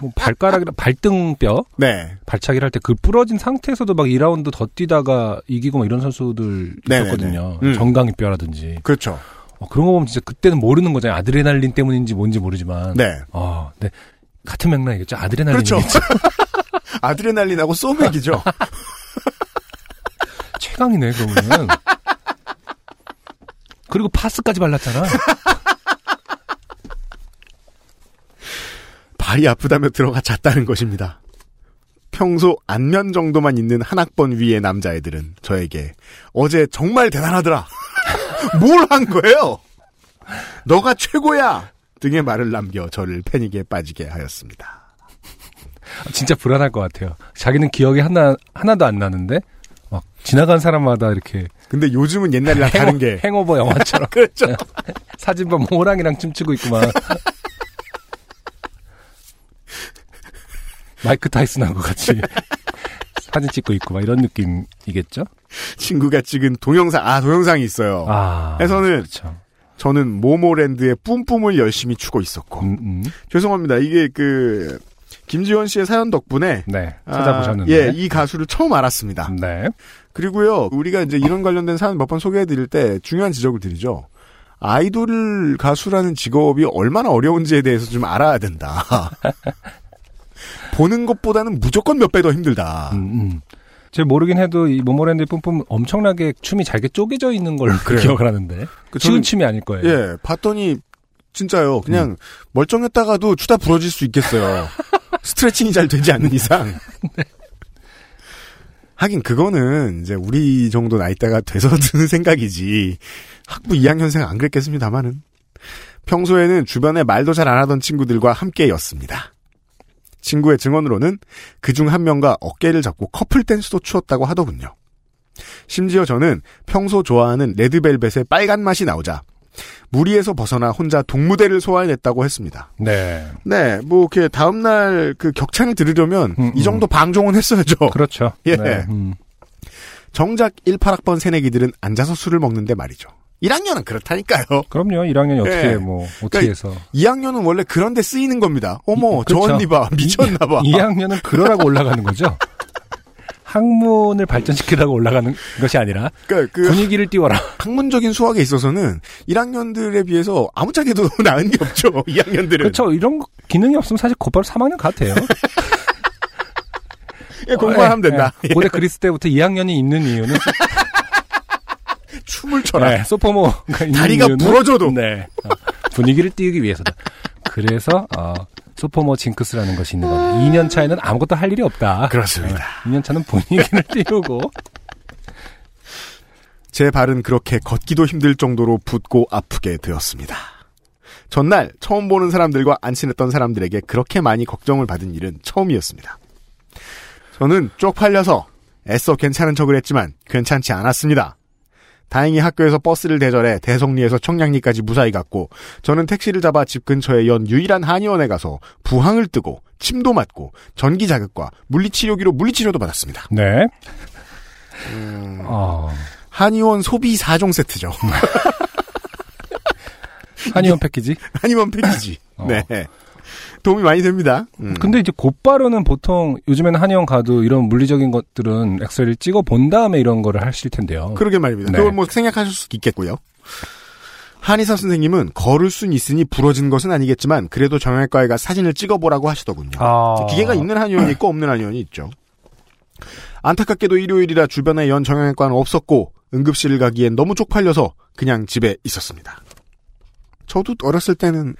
뭐 발가락이나 발등뼈 네. 발차기를 할 때 그 부러진 상태에서도 막 2라운드 더 뛰다가 이기고 막 이런 선수들. 있었거든요. 음. 정강이 뼈라든지. 그렇죠. 어, 그런 거 보면 진짜 그때는 모르는 거잖아요. 아드레날린 때문인지 뭔지 모르지만. 네. 어, 네. 같은 맥락이겠죠. 아드레날린이겠죠. 그렇죠. 아드레날린하고 소맥이죠. 최강이네, 그러면. 그리고 파스까지 발랐잖아. 발이 아프다며 들어가 잤다는 것입니다. 평소 안면 정도만 있는 한 학번 위의 남자애들은 저에게 어제 정말 대단하더라. 뭘 한 거예요? 너가 최고야! 등의 말을 남겨 저를 패닉에 빠지게 하였습니다. 진짜 불안할 것 같아요. 자기는 기억이 하나, 하나도 안 나는데, 막, 지나간 사람마다 이렇게. 근데 요즘은 옛날이랑 다른 게 행오버 영화처럼. 그렇죠. 사진 보면 호랑이랑 춤추고 있구만. 마이크 타이슨하고 같이 사진 찍고 있고 막 이런 느낌이겠죠? 친구가 찍은 동영상 아 동영상이 있어요. 아. 해서는 그렇죠. 저는 모모랜드의 뿜뿜을 열심히 추고 있었고 음, 음. 죄송합니다. 이게 그 김지원 씨의 사연 덕분에 네. 아, 찾아보셨는데. 예, 이 가수를 처음 알았습니다. 네. 그리고요, 우리가 이제 이런 관련된 사연 몇 번 소개해드릴 때 중요한 지적을 드리죠. 아이돌 가수라는 직업이 얼마나 어려운지에 대해서 좀 알아야 된다. 보는 것보다는 무조건 몇 배 더 힘들다. 음, 음. 제가 모르긴 해도 이 모모랜드 뿜뿜 엄청나게 춤이 잘게 쪼개져 있는 걸로. 기억을 하는데. 그 쉬운 춤이 아닐 거예요. 예, 봤더니 진짜요. 그냥 음. 멀쩡했다가도 추다 부러질 수 있겠어요. 스트레칭이 잘 되지 않는 이상. 네. 하긴 그거는 이제 우리 정도 나이대가 돼서 드는 생각이지. 학부 2학년생 안 그랬겠습니다만은. 평소에는 주변에 말도 잘 안 하던 친구들과 함께였습니다. 친구의 증언으로는 그 중 한 명과 어깨를 잡고 커플 댄스도 추었다고 하더군요. 심지어 저는 평소 좋아하는 레드벨벳의 빨간 맛이 나오자 무리에서 벗어나 혼자 동무대를 소화해냈다고 했습니다. 네. 네, 뭐 이렇게 다음 날 그 격찬을 들으려면 음, 이 정도 방종은 했어야죠. 그렇죠. 예. 네. 음. 정작 18학번 새내기들은 앉아서 술을 먹는데 말이죠. 1학년은 그렇다니까요. 그럼요. 1학년이 어떻게 예. 뭐 어떻게 그러니까 해서 2학년은 원래 그런 데 쓰이는 겁니다. 어머, 이- 저 그렇죠. 언니 봐. 미쳤나 봐. 2 학년은 그러라고 올라가는 거죠. 학문을 발전시키라고 올라가는 것이 아니라 그러니까 그 분위기를 띄워라. 학문적인 수학에 있어서는 1학년들에 비해서 아무짝에도 나은 게 없죠. 2학년들은. 그렇죠. 이런 거 기능이 없으면 사실 곧바로 3학년 같아요. 예, 공부만 하면 된다. 예. 고대 그리스 때부터 2학년이 있는 이유는 춤을 춰라. 네, 소포모가 있는 다리가 이유는 부러져도. 네, 어, 분위기를 띄우기 위해서다. 그래서 어, 소포모 징크스라는 것이 있는 겁니다. 2년 차에는 아무것도 할 일이 없다. 그렇습니다. 2년 차는 분위기를 띄우고 제 발은 그렇게 걷기도 힘들 정도로 붓고 아프게 되었습니다. 전날 처음 보는 사람들과 안 친했던 사람들에게 그렇게 많이 걱정을 받은 일은 처음이었습니다. 저는 쪽팔려서 애써 괜찮은 척을 했지만 괜찮지 않았습니다. 다행히 학교에서 버스를 대절해 대성리에서 청량리까지 무사히 갔고 저는 택시를 잡아 집 근처에 연 유일한 한의원에 가서 부항을 뜨고 침도 맞고 전기 자극과 물리치료기로 물리치료도 받았습니다. 네. 음. 어, 한의원 소비 4종 세트죠. 한의원 패키지. 한의원 패키지. 어. 네. 도움이 많이 됩니다. 음. 근데 이제 곧바로는 보통 요즘에는 한의원 가도 이런 물리적인 것들은 엑스레이를 찍어 본 다음에 이런 거를 하실 텐데요. 그러게 말입니다. 네. 그걸 뭐 생략하실 수 있겠고요. 한의사 선생님은 걸을 순 있으니 부러진 것은 아니겠지만 그래도 정형외과에 가 사진을 찍어보라고 하시더군요. 아. 기계가 있는 한의원이 있고 없는 한의원이 있죠. 안타깝게도 일요일이라 주변에 연 정형외과는 없었고 응급실을 가기엔 너무 쪽팔려서 그냥 집에 있었습니다. 저도 어렸을 때는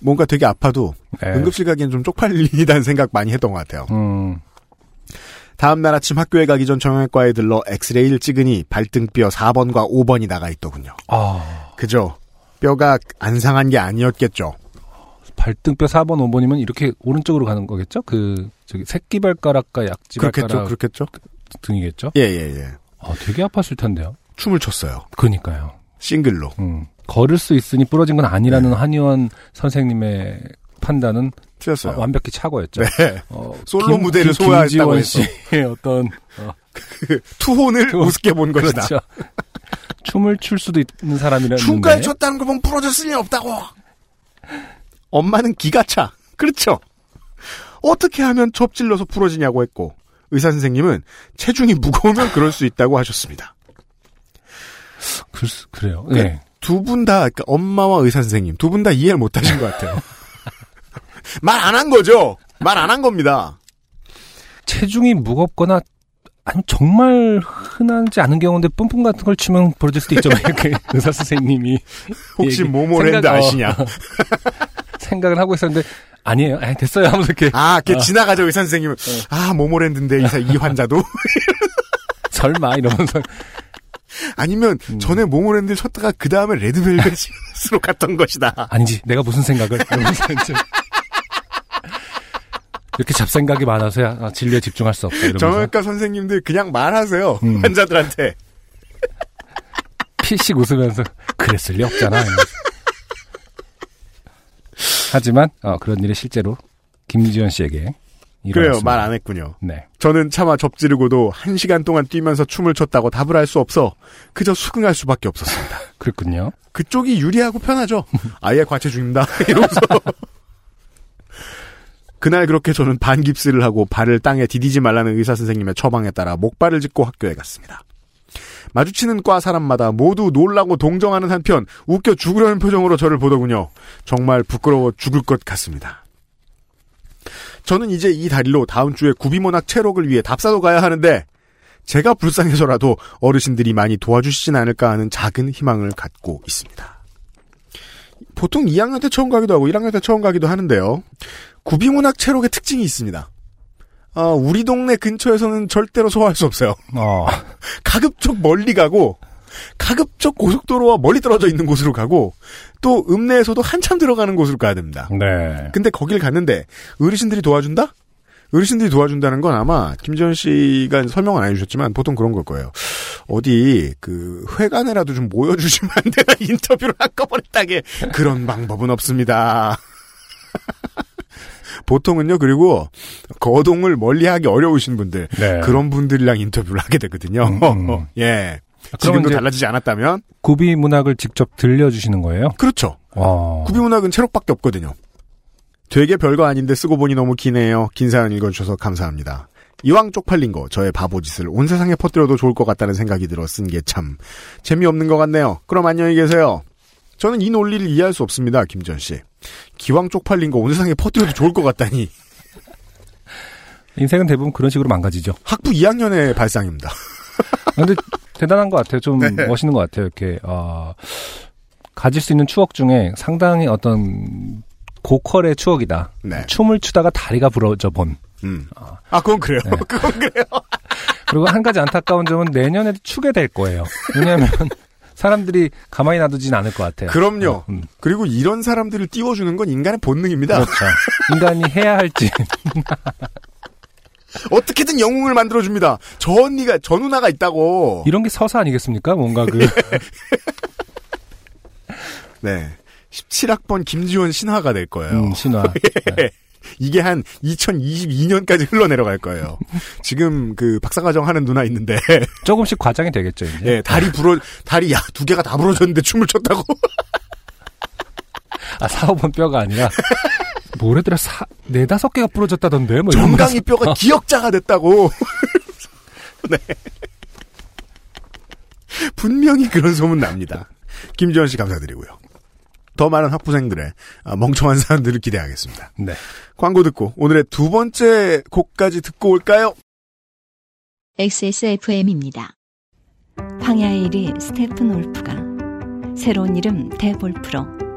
뭔가 되게 아파도 네. 응급실 가기엔 좀 쪽팔리다는 생각 많이 했던 것 같아요. 음, 다음 날 아침 학교에 가기 전 정형외과에 들러 엑스레이를 찍으니 발등뼈 4번과 5번이 나가 있더군요. 아, 그죠? 뼈가 안 상한 게 아니었겠죠. 발등뼈 4번, 5번이면 이렇게 오른쪽으로 가는 거겠죠? 그, 저기, 새끼발가락과 그렇겠죠, 약지발가락 그렇겠죠. 등이겠죠? 예, 예, 예. 아, 되게 아팠을 텐데요. 춤을 췄어요. 그니까요. 싱글로. 음. 걸을 수 있으니 부러진 건 아니라는 한의원 선생님의 판단은 틀렸어요. 어, 완벽히 착오였죠. 네. 어, 솔로 무대를 소화했다고 했어. 씨의 어떤 어, 투혼을 투혼. 우습게 본 것이다. 그렇죠. 춤을 출 수도 있는 사람이라는데 춤까지 췄다는 거 보면 부러졌을 리 없다고. 엄마는 기가 차. 그렇죠. 어떻게 하면 접질러서 부러지냐고 했고 의사 선생님은 체중이 무거우면 그럴 수 있다고 하셨습니다. 그, 그래요. 그- 네. 두 분 다, 그러니까 엄마와 의사 선생님, 두 분 다 이해를 못 하신 것 같아요. 말 안 한 거죠? 말 안 한 겁니다. 체중이 무겁거나 아니면 정말 흔하지 않은 경우인데 뿜뿜 같은 걸 치면 부러질 수도 있죠. 막 이렇게 의사 선생님이 혹시 모모랜드 어, 아시냐? 생각을 하고 있었는데 아니에요. 아, 됐어요. 하면서 이렇게 아, 걔 어. 지나가죠, 의사 선생님은. 아, 모모랜드인데, 이, 사- 이 환자도? 설마 이러면서 아니면, 음. 전에 모모랜드를 쳤다가, 그 다음에 레드벨벳으로 갔던 것이다. 아니지. 내가 무슨 생각을 이렇게 잡생각이 많아서야 아, 진료에 집중할 수 없다. 이러면서 정형외과 선생님들 그냥 말하세요. 음. 환자들한테. 피식 웃으면서 그랬을 리 없잖아. 하지만 어, 그런 일이 실제로 김지현 씨에게 그래요. 말 안 했군요. 네. 저는 차마 접지르고도 한 시간 동안 뛰면서 춤을 췄다고 답을 할 수 없어 그저 수긍할 수밖에 없었습니다. 그렇군요. 그쪽이 유리하고 편하죠. 아예 과체 중입니다. 이러면서. 그날 그렇게 저는 반깁스를 하고 발을 땅에 디디지 말라는 의사 선생님의 처방에 따라 목발을 짚고 학교에 갔습니다. 마주치는 과 사람마다 모두 놀라고 동정하는 한편 웃겨 죽으려는 표정으로 저를 보더군요. 정말 부끄러워 죽을 것 같습니다. 저는 이제 이 다리로 다음 주에 구비모낙 체록을 위해 답사도 가야 하는데 제가 불쌍해서라도 어르신들이 많이 도와주시진 않을까 하는 작은 희망을 갖고 있습니다. 보통 2학년 때 처음 가기도 하고 1학년 때 처음 가기도 하는데요. 구비문학 체록의 특징이 있습니다. 아, 우리 동네 근처에서는 절대로 소화할 수 없어요. 어, 가급적 멀리 가고 가급적 고속도로와 멀리 떨어져 있는 곳으로 가고 또 읍내에서도 한참 들어가는 곳으로 가야 됩니다. 네. 근데 거길 갔는데 어르신들이 도와준다? 어르신들이 도와준다는 건 아마 김지현 씨가 설명은 안 해주셨지만 보통 그런 걸 거예요. 어디 그 회관에라도 좀 모여주시면 안 되나 인터뷰를 한꺼번에 따게 그런 방법은 없습니다. 보통은요 그리고 거동을 멀리하기 어려우신 분들 네. 그런 분들이랑 인터뷰를 하게 되거든요. 음, 음. 예. 아, 지금도 달라지지 않았다면 구비 문학을 직접 들려주시는 거예요? 그렇죠. 어. 구비 문학은 체록밖에 없거든요. 되게 별거 아닌데 쓰고 보니 너무 기네요. 긴 사연 읽어주셔서 감사합니다. 이왕 쪽팔린 거 저의 바보짓을 온 세상에 퍼뜨려도 좋을 것 같다는 생각이 들어 쓴 게 참 재미없는 것 같네요. 그럼 안녕히 계세요. 저는 이 논리를 이해할 수 없습니다. 김전 씨. 기왕 쪽팔린 거 온 세상에 퍼뜨려도 좋을 것 같다니. 인생은 대부분 그런 식으로 망가지죠. 학부 2학년의 발상입니다. 근데 대단한 것 같아요. 좀 네. 멋있는 것 같아요. 이렇게 어, 가질 수 있는 추억 중에 상당히 어떤 고퀄의 추억이다. 네. 춤을 추다가 다리가 부러져 본. 음. 아, 그건 그래요. 네. 그건 그래요. 그리고 한 가지 안타까운 점은 내년에도 추게 될 거예요. 왜냐하면 사람들이 가만히 놔두진 않을 것 같아요. 그럼요. 어, 음, 그리고 이런 사람들을 띄워주는 건 인간의 본능입니다. 그렇죠. 인간이 해야 할지. 어떻게든 영웅을 만들어줍니다. 저 언니가, 저 누나가 있다고. 이런 게 서사 아니겠습니까? 뭔가 그 네. 17학번 김지원 신화가 될 거예요. 음, 신화. 이게 한 2022년까지 흘러내려갈 거예요. 지금 그 박사과정 하는 누나 있는데, 조금씩 과장이 되겠죠. 이제. 예, 다리 부러, 다리 야, 두 개가 다 부러졌는데 춤을 췄다고? 아 사업은 뼈가 아니라 뭐래더라 사 네다섯 개가 부러졌다던데. 뭐 정강이 거. 뼈가 기역자가 됐다고. 네. 분명히 그런 소문 납니다. 김지원 씨 감사드리고요. 더 많은 학부생들의 아, 멍청한 사람들을 기대하겠습니다. 네. 광고 듣고 오늘의 두 번째 곡까지 듣고 올까요? XSFM입니다. 황야의 이리 스테픈 울프가 새로운 이름 데볼프로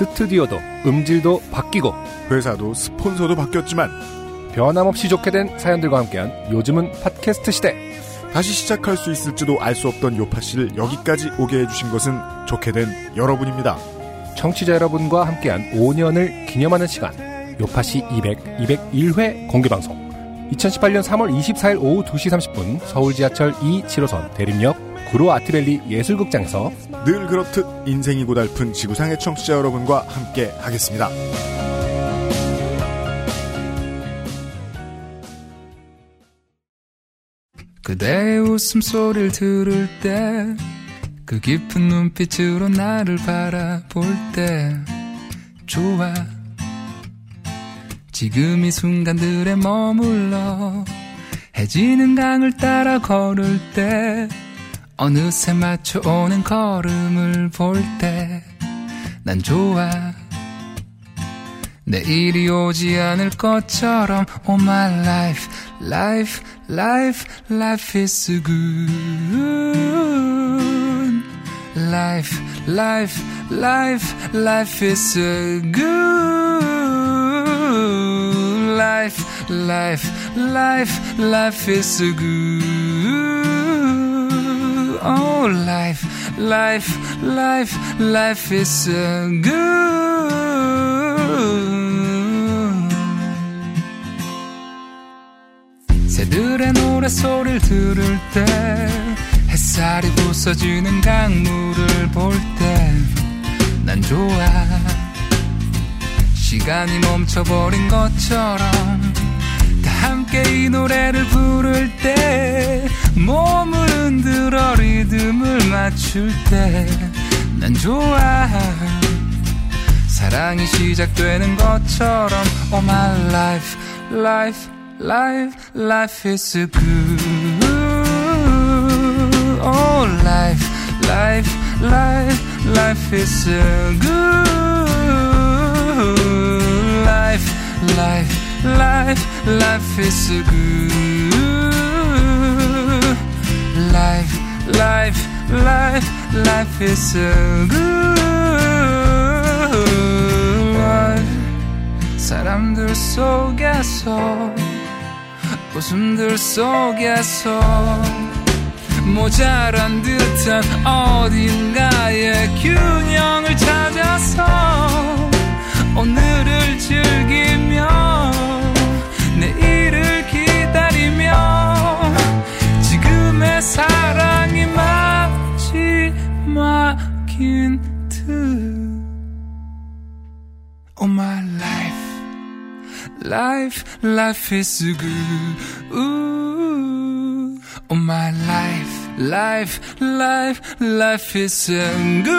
스튜디오도 음질도 바뀌고 회사도 스폰서도 바뀌었지만 변함없이 좋게 된 사연들과 함께한 요즘은 팟캐스트 시대. 다시 시작할 수 있을지도 알 수 없던 요파 씨를 여기까지 오게 해주신 것은 좋게 된 여러분입니다. 청취자 여러분과 함께한 5년을 기념하는 시간. 요파시 200, 201회 공개방송. 2018년 3월 24일 오후 2시 30분 서울 지하철 2, 7호선 대림역 구로 아트밸리 예술극장에서 늘 그렇듯 인생이 고달픈 지구상의 청취자 여러분과 함께 하겠습니다. 그대의 웃음소리를 들을 때 그 깊은 눈빛으로 나를 바라볼 때 좋아 지금 이 순간들에 머물러 해지는 강을 따라 걸을 때 어느새 맞춰오는 걸음을 볼 때 난 좋아 내일이 오지 않을 것처럼 Oh my life, life, life, life is good Life, life, life, life is good Life, life, life, life is good Oh life, life, life, life is so good. 새들의 노래소리를 들을 때 햇살이 부서지는 강물을 볼 때 난 좋아. 시간이 멈춰버린 것처럼 다 함께 이 노래를 부를 때 몸을 흔들어 리듬을 맞출 때 난 좋아 사랑이 시작되는 것처럼 Oh my life, life, life, life is good Oh life, life, life, life is good Life, life, life, life is so good Life, life, life, life is so good 사람들 속에서 웃음들 속에서 모자란 듯한 어딘가의 균형을 찾아서 오늘을 즐기며 지금의 사랑이 마지막인 듯 Oh my life Life, life is so good Ooh. Oh my life, life, life, life is so good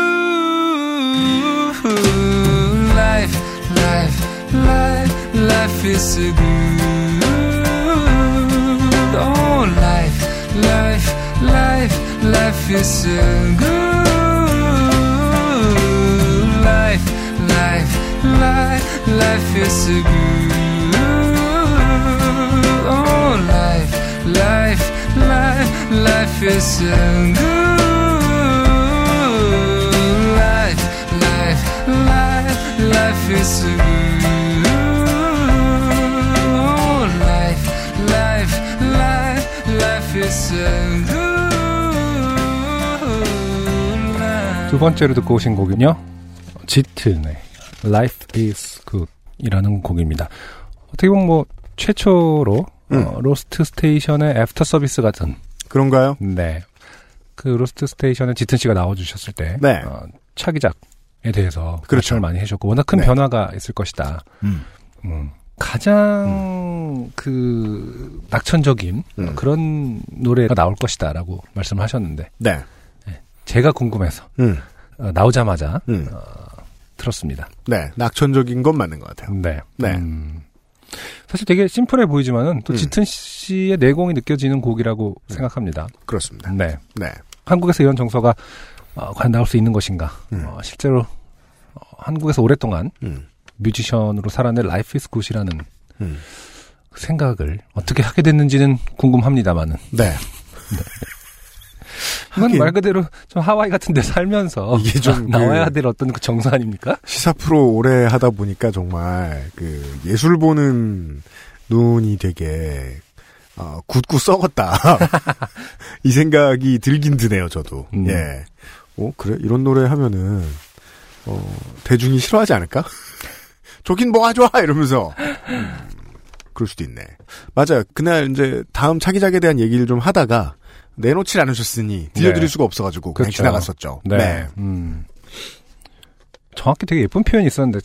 Life, life, life, life is so good Is so good Life, life, life, life is so good Oh life, life, life, life is so good Life, life, life, life is so good 번째로 듣고 오신 곡은요. 짙은의 Life is Good 이라는 곡입니다. 어떻게 보면 뭐 최초로 어, 로스트 스테이션의 애프터 서비스 같은 그런가요? 네. 그 로스트 스테이션에 짙은 씨가 나와주셨을 때 네. 어, 차기작에 대해서 그렇죠. 말씀을 많이 해주셨고 워낙 큰 네. 변화가 있을 것이다. 음. 음, 가장 그 낙천적인 음. 그런 노래가 나올 것이다라고 말씀하셨는데 네. 제가 궁금해서 음. 어, 나오자마자 음. 들었습니다. 네. 낙천적인 건 맞는 것 같아요. 네. 네. 음, 사실 되게 심플해 보이지만은 음. 또 짙은 씨의 내공이 느껴지는 곡이라고 생각합니다. 그렇습니다. 네. 네. 한국에서 이런 정서가 어, 과연 나올 수 있는 것인가? 음. 어, 실제로 어, 한국에서 오랫동안 음. 뮤지션으로 살아낸 Life is Good이라는 음. 그 생각을 어떻게 하게 됐는지는 궁금합니다만은. 네. 이건. 말 그대로 좀 하와이 같은 데 살면서 이게 좀 나, 나와야 그- 될 어떤 그 정서 아닙니까? 시사 프로 오래 하다 보니까 정말 그 예술 보는 눈이 되게 어, 굳고 썩었다. 이 생각이 들긴 드네요, 저도. 음. 예. 어, 그래? 이런 노래 하면은, 어, 대중이 싫어하지 않을까? 좋긴 뭐가 좋아! 이러면서. 음, 그럴 수도 있네. 맞아요. 그날 이제 다음 차기작에 대한 얘기를 좀 하다가 내놓질 않으셨으니 들려드릴 네. 수가 없어가지고 그냥 그렇죠. 지나갔었죠. 네. 음. 정확히 되게 예쁜 표현이 있었는데,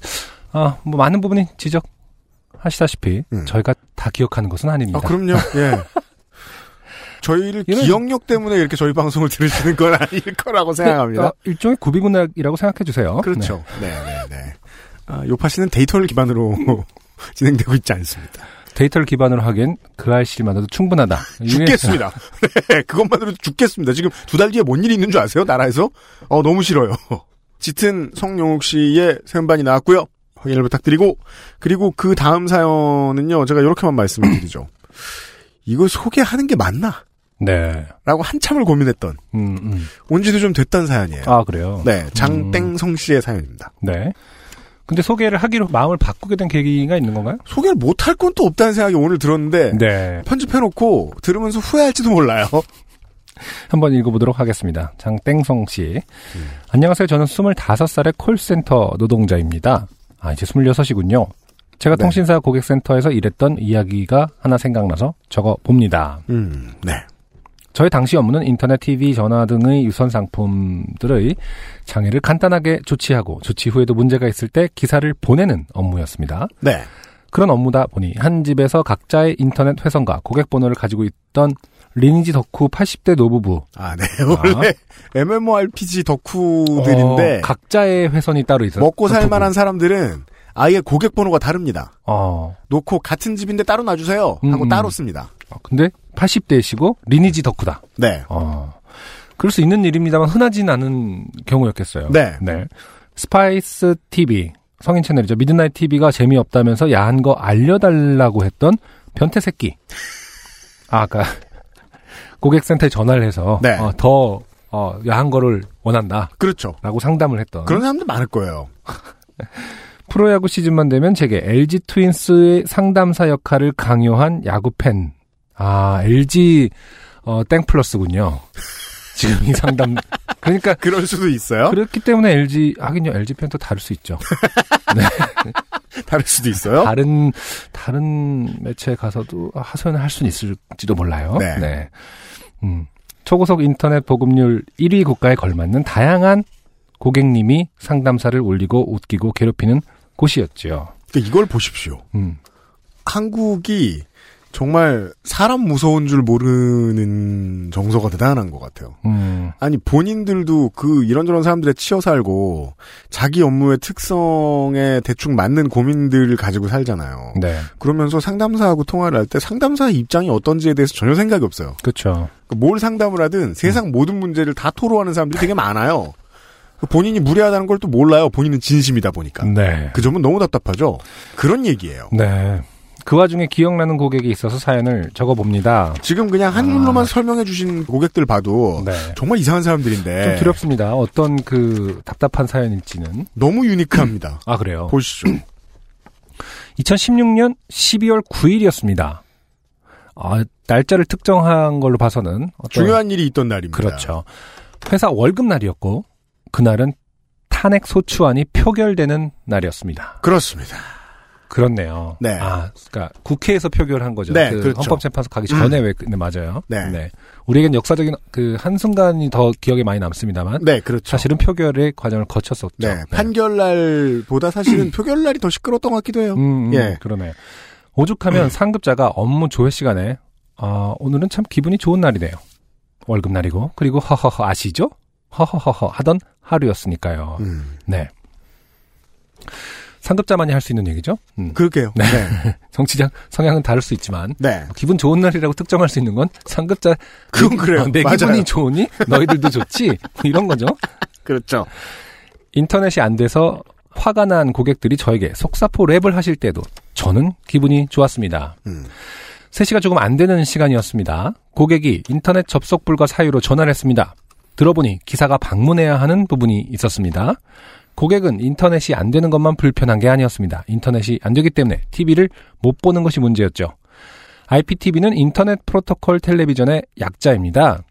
아, 뭐 많은 부분이 지적하시다시피 저희가 다 기억하는 것은 아닙니다. 음. 아, 그럼요. 예. 저희를 이런- 기억력 때문에 이렇게 저희 방송을 들으시는 건 아닐 거라고 생각합니다. 어, 일종의 구비군락이라고 생각해 주세요. 그렇죠. 네, 네, 네. 아, 요파 씨는 데이터를 기반으로 진행되고 있지 않습니다. 데이터를 기반으로 하기엔 그 알씨만으로도 충분하다. 죽겠습니다. 네, 그것만으로도 죽겠습니다. 지금 두 달 뒤에 뭔 일이 있는 줄 아세요? 나라에서? 어, 너무 싫어요. 짙은 성용욱 씨의 세음반이 나왔고요. 확인을 부탁드리고, 그리고 그 다음 사연은요, 제가 이렇게만 말씀을 드리죠. 이걸 소개하는 게 맞나? 네. 라고 한참을 고민했던, 음, 음. 온 지도 좀 됐던 사연이에요. 아, 그래요? 네, 장땡성 씨의 사연입니다. 네. 근데 소개를 하기로 마음을 바꾸게 된 계기가 있는 건가요? 소개를 못할 건 또 없다는 생각이 오늘 들었는데, 네. 편집해놓고 들으면서 후회할지도 몰라요. 한번 읽어보도록 하겠습니다. 장땡성 씨. 음. 안녕하세요. 저는 25살의 콜센터 노동자입니다. 아, 이제 26이군요. 제가 네. 통신사 고객센터에서 일했던 이야기가 하나 생각나서 적어 봅니다. 음, 네. 저희 당시 업무는 인터넷, TV, 전화 등의 유선 상품들의 장애를 간단하게 조치하고 조치 후에도 문제가 있을 때 기사를 보내는 업무였습니다. 네. 그런 업무다 보니 한 집에서 각자의 인터넷 회선과 고객 번호를 가지고 있던 리니지 덕후 80대 노부부. 아, 네. 원래 MMORPG 덕후들인데 어, 각자의 회선이 따로 있어요. 먹고 살 만한 사람들은 아예 고객 번호가 다릅니다. 어. 놓고 같은 집인데 따로 놔주세요 하고 음, 따로 음. 씁니다. 어, 근데 80대시고 리니지 덕후다. 네. 어. 그럴 수 있는 일입니다만 흔하진 않은 경우였겠어요. 네. 스파이스 TV 성인 채널이죠. 미드나잇 TV가 재미없다면서 야한 거 알려달라고 했던 변태 새끼. 아, 아까 고객센터에 전화를 해서 네. 어, 더 어, 야한 거를 원한다. 그렇죠. 라고 상담을 했던. 그런 사람들 많을 거예요. 프로야구 시즌만 되면 제게 LG 트윈스의 상담사 역할을 강요한 야구 팬. 아, LG 어, 땡 플러스군요. 지금 이 상담. 그러니까 그럴 수도 있어요. 그렇기 때문에 LG 하긴요. LG 팬도 다를 수 있죠. 다를 수도 있어요. 다른 다른 매체에 가서도 하소연을 할 수는 있을지도 몰라요. 네. 음. 초고속 인터넷 보급률 1위 국가에 걸맞는 다양한 고객님이 상담사를 올리고 웃기고 괴롭히는 곳이었죠. 그러니까 이걸 보십시오. 음. 한국이 정말 사람 무서운 줄 모르는 정서가 대단한 것 같아요. 음. 아니 본인들도 그 이런저런 사람들에 치여 살고 자기 업무의 특성에 대충 맞는 고민들을 가지고 살잖아요. 네. 그러면서 상담사하고 통화를 할 때 상담사의 입장이 어떤지에 대해서 전혀 생각이 없어요. 그렇죠. 뭘 상담을 하든 세상 모든 문제를 다 토로하는 사람들이 되게 많아요. 본인이 무례하다는 걸 또 몰라요. 본인은 진심이다 보니까. 네. 그 점은 너무 답답하죠. 그런 얘기예요. 네. 그 와중에 기억나는 고객이 있어서 사연을 적어봅니다. 지금 그냥 한글로만 설명해 주신 고객들 봐도 네. 정말 이상한 사람들인데 좀 두렵습니다. 어떤 그 답답한 사연일지는. 너무 유니크합니다. 아, 그래요? 보시죠. 2016년 12월 9일이었습니다. 아, 날짜를 특정한 걸로 봐서는 중요한 일이 있던 날입니다. 그렇죠. 회사 월급 날이었고 그날은 탄핵 소추안이 표결되는 날이었습니다. 그렇습니다. 그렇네요. 네. 아, 그러니까 국회에서 표결한 거죠. 네, 그 그렇죠. 헌법재판소 가기 전에 왜 네, 맞아요. 네. 우리에겐 역사적인 그 한순간이 더 기억에 많이 남습니다만 네, 그렇죠. 사실은 표결의 과정을 거쳤었죠. 네, 판결 날보다 사실은 표결 날이 더 시끄러웠던 것 같기도 해요. 음, 음, 예. 그러네요. 오죽하면 상급자가 업무 조회 시간에 아, 오늘은 참 기분이 좋은 날이네요. 월급 날이고 그리고 허허허 아시죠? 허허허허 하던 하루였으니까요. 음. 네. 상급자만이 할 수 있는 얘기죠. 음. 그럴게요. 네. 네. 정치적 성향은 다를 수 있지만 네. 기분 좋은 날이라고 특정할 수 있는 건 상급자 그건 그래요. 어, 내 맞아요. 기분이 좋으니 너희들도 좋지 뭐 이런 거죠. 그렇죠. 인터넷이 안 돼서 화가 난 고객들이 저에게 속사포 랩을 하실 때도 저는 기분이 좋았습니다. 음. 3시가 조금 안 되는 시간이었습니다. 고객이 인터넷 접속 불가 사유로 전화를 했습니다. 들어보니 기사가 방문해야 하는 부분이 있었습니다. 고객은 인터넷이 안 되는 것만 불편한 게 아니었습니다. 인터넷이 안 되기 때문에 TV를 못 보는 것이 문제였죠. IPTV는 인터넷 프로토콜 텔레비전의 약자입니다.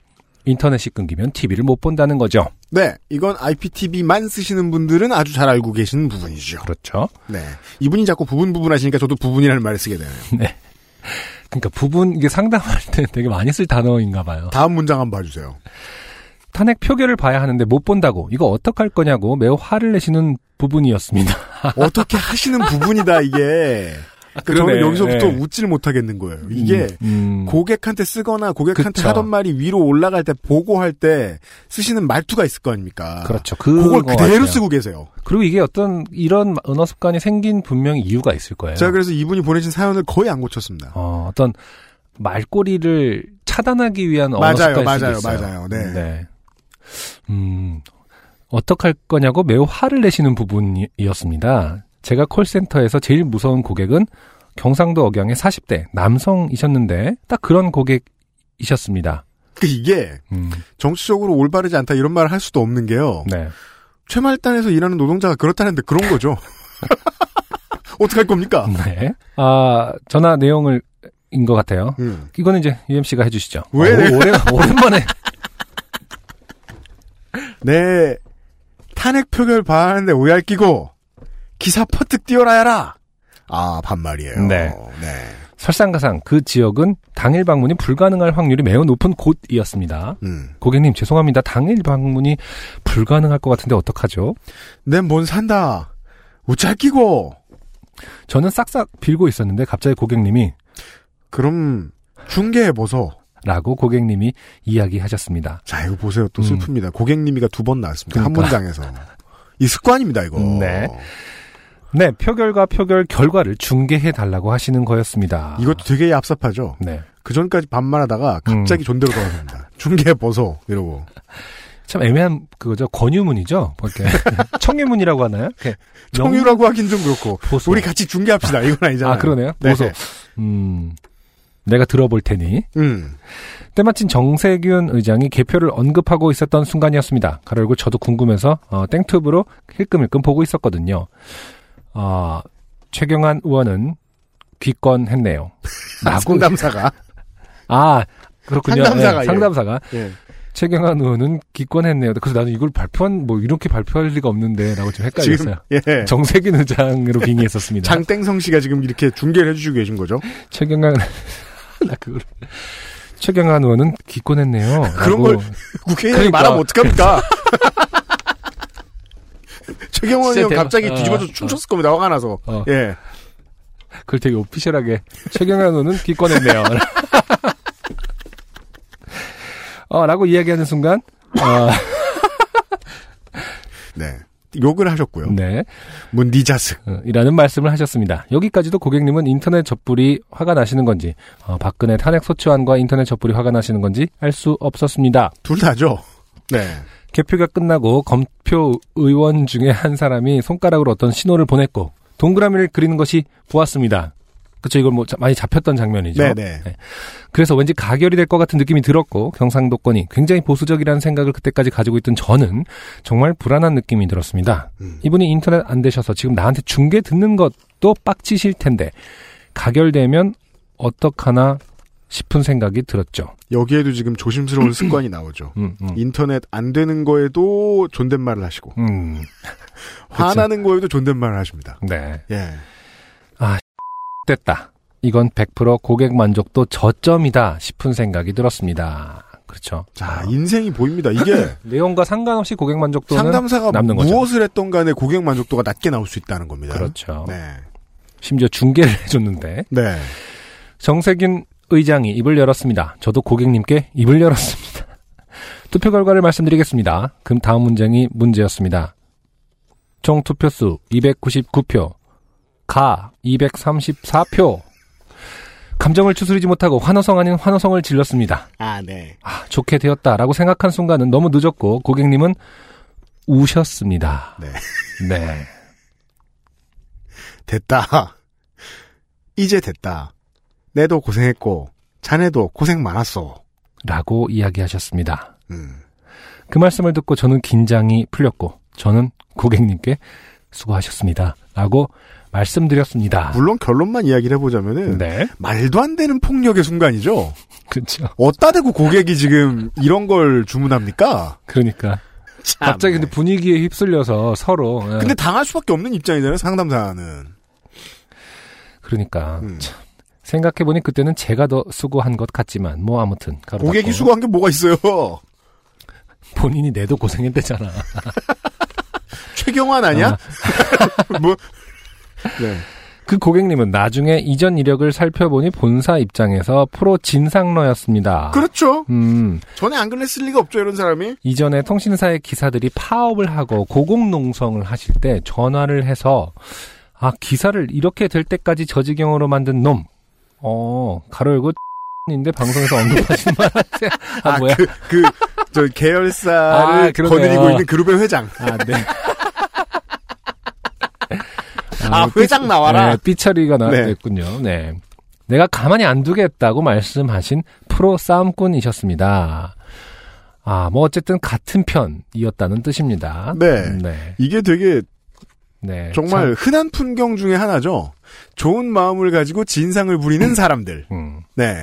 인터넷이 끊기면 TV를 못 본다는 거죠. 네, 이건 IPTV만 쓰시는 분들은 아주 잘 알고 계시는 부분이죠. 그렇죠. 네. 이분이 자꾸 부분 부분 하시니까 저도 부분이라는 말을 쓰게 되네요. 네. 그러니까 부분 이게 상담할 때 되게 많이 쓸 단어인가 봐요. 다음 문장 한번 봐주세요. 탄핵 표결을 봐야 하는데 못 본다고 이거 어떡할 거냐고 매우 화를 내시는 부분이었습니다. 어떻게 하시는 부분이다 이게. 그러네. 저는 여기서부터 네. 웃지를 못하겠는 거예요. 이게 음, 고객한테 쓰거나 고객한테 그쵸. 하던 말이 위로 올라갈 때 보고할 때 쓰시는 말투가 있을 거 아닙니까? 그렇죠. 그걸 그대로 같아요. 쓰고 계세요. 그리고 이게 어떤 이런 언어 습관이 생긴 분명히 이유가 있을 거예요. 제가 그래서 이분이 보내신 사연을 거의 안 고쳤습니다. 어, 어떤 말꼬리를 차단하기 위한 언어 맞아요, 습관일 맞아요, 있어요. 맞아요. 네. 음, 어떡할 거냐고 매우 화를 내시는 부분이었습니다. 제가 콜센터에서 제일 무서운 고객은 경상도 억양의 40대 남성이셨는데 딱 그런 고객이셨습니다. 그 이게 음, 정치적으로 올바르지 않다 이런 말을 할 수도 없는 게요. 네. 최말단에서 일하는 노동자가 그렇다는데 그런 거죠. 어떡할 겁니까? 네. 아, 전화 내용을 인것 같아요. 음. 이거는 이제 UMC가 해주시죠. 왜 어, 내가- 오래, 오랜만에 내 탄핵 표결 봐하는데 오얄 끼고 기사 퍼뜩 해라. 아 반말이에요. 네. 네. 설상가상 그 지역은 당일 방문이 불가능할 확률이 매우 높은 곳이었습니다. 음. 고객님 죄송합니다. 당일 방문이 불가능할 것 같은데 어떡하죠? 낸뭔 산다. 우짤 끼고. 저는 싹싹 빌고 있었는데 갑자기 고객님이 그럼 중개해 보소. 라고 고객님이 이야기하셨습니다. 자 이거 보세요. 또 음. 슬픕니다. 고객님이가 두 번 나왔습니다. 한 그러니까. 문장에서. 이 습관입니다 이거. 네. 네, 표결과 표결 결과를 중개해 달라고 하시는 거였습니다. 이것도 되게 얍삽하죠. 네. 그 전까지 반말하다가 갑자기 존대로 돌아섭니다. 중개해 보소 이러고. 참 애매한 그거죠. 권유문이죠. 뭐 이렇게 청유문이라고 하나요? 이렇게 청유라고 하긴 좀 그렇고. 보소. 우리 같이 중개합시다. 이건 아니잖아요. 아, 그러네요. 네. 보소. 음. 내가 들어볼 테니. 음. 때마침 정세균 의장이 개표를 언급하고 있었던 순간이었습니다. 가로 열고 저도 궁금해서 어, 땡튜브로 힐끔힐끔 보고 있었거든요. 어, 최경환 의원은 귀권했네요. 라고 상담사가. 아 그렇군요. 상담사가, 네, 예. 상담사가 예. 최경환 의원은 귀권했네요. 그래서 나는 이걸 발표한 뭐 이렇게 발표할 리가 없는데라고 좀 헷갈렸어요. 지금 예. 정세균 의장으로 빙의했었습니다. 장땡성 씨가 지금 이렇게 중계를 해주시고 계신 거죠? 최경환 나 그걸 최경환 의원은 귀권했네요. 그런. 걸 국회의원이 그러니까. 말하면 어떡합니까? 진짜 의원. 갑자기 어, 뒤집어져 어. 춤췄을 겁니다. 화가 나서. 어. 예. 그걸 되게 오피셜하게 최경환 의원은 기권했네요. 어, 라고 이야기하는 순간 어, 네. 욕을 하셨고요. 네. 문 니 자스. 어, 이라는 말씀을 하셨습니다. 여기까지도 고객님은 인터넷 접불이 화가 나시는 건지 어, 박근혜 탄핵 소추안과 인터넷 접불이 화가 나시는 건지 알 수 없었습니다. 둘 다죠. 네. 개표가 끝나고 검표 의원 중에 한 사람이 손가락으로 어떤 신호를 보냈고 동그라미를 그리는 것이 보았습니다. 그쵸 이걸 뭐 자- 많이 잡혔던 장면이죠. 네네. 그래서 왠지 가결이 될 것 같은 느낌이 들었고 경상도권이 굉장히 보수적이라는 생각을 그때까지 가지고 있던 저는 정말 불안한 느낌이 들었습니다. 음. 이분이 인터넷 안 되셔서 지금 나한테 중계 듣는 것도 빡치실 텐데 가결되면 어떡하나 싶은 생각이 들었죠. 여기에도 지금 조심스러운 습관이 나오죠. 음, 음. 인터넷 안 되는 거에도 존댓말을 하시고 음, 화나는 거에도 존댓말을 하십니다. 네. 예. 됐다. 이건 100% 고객 만족도 저점이다 싶은 생각이 들었습니다. 그렇죠. 자, 인생이 보입니다. 이게 내용과 상관없이 고객 만족도는 상담사가 남는 거죠. 무엇을 했던 간에 고객 만족도가 낮게 나올 수 있다는 겁니다. 그렇죠. 네. 심지어 중계를 해줬는데 네. 정세균 의장이 입을 열었습니다. 저도 고객님께 입을 열었습니다. 투표 결과를 말씀드리겠습니다. 그럼 다음 문장이 문제였습니다. 총 투표수 299표, 가 234표. 감정을 추스리지 못하고 환호성 아닌 환호성을 질렀습니다. 아, 네. 아, 좋게 되었다라고 생각한 순간은 너무 늦었고 고객님은 우셨습니다. 네. 네. 됐다. 이제 됐다. 내도 고생했고, 자네도 고생 많았어. 라고 이야기하셨습니다. 음. 그 말씀을 듣고 저는 긴장이 풀렸고 저는 고객님께 수고하셨습니다. 라고 말씀드렸습니다. 물론 결론만 이야기를 해보자면은, 네. 말도 안 되는 폭력의 순간이죠. 그렇죠. 어따 대고 고객이 지금 이런 걸 주문합니까? 그러니까 참. 갑자기 근데 분위기에 휩쓸려서 서로 예, 근데 당할 수밖에 없는 입장이잖아요, 상담사는. 그러니까 음. 참 생각해보니 그때는 제가 더 수고한 것 같지만 뭐 아무튼 고객이 수고한 게 뭐가 있어요? 본인이 내도 고생했대잖아. 최경환 아니야? 뭐? 네. 그 고객님은 나중에 이전 이력을 살펴보니 본사 입장에서 프로 진상러였습니다. 그렇죠. 음, 전에 안 그랬을 리가 없죠, 이런 사람이. 이전에 통신사의 기사들이 파업을 하고 고공농성을 하실 때 전화를 해서 아 기사를 이렇게 될 때까지 저지경으로 만든 놈. 어 가로 열고 인데 방송에서 언급하시는 말 하세요. 아, 아, 뭐야? 그, 그, 저, 계열사를 아. 거느리고 있는 그룹의 회장. 아 네. 아, 회장 나와라. 네, 삐처리가 네. 나왔군요. 네. 내가 가만히 안 두겠다고 말씀하신 프로 싸움꾼이셨습니다. 아, 뭐 어쨌든 같은 편이었다는 뜻입니다. 네. 네. 이게 되게 네. 정말 흔한 풍경 중에 하나죠. 좋은 마음을 가지고 진상을 부리는 사람들. 참, 음. 네.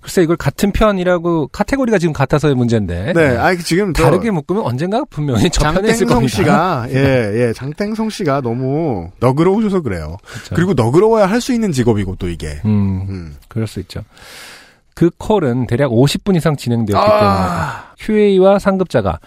글쎄 이걸 같은 편이라고 카테고리가 지금 같아서의 문제인데. 네. 아, 지금 저 다르게 묶으면 언젠가 분명히 저 편에 있을 장땡성 겁니다. 씨가, 예, 예, 장땡성 씨가 너무 너그러우셔서 그래요. 그렇죠. 그리고 너그러워야 할 수 있는 직업이고 또 이게. 음, 음. 그럴 수 있죠. 그 콜은 대략 50분 이상 진행되었기 아. 때문에 휴웨이와 상급자가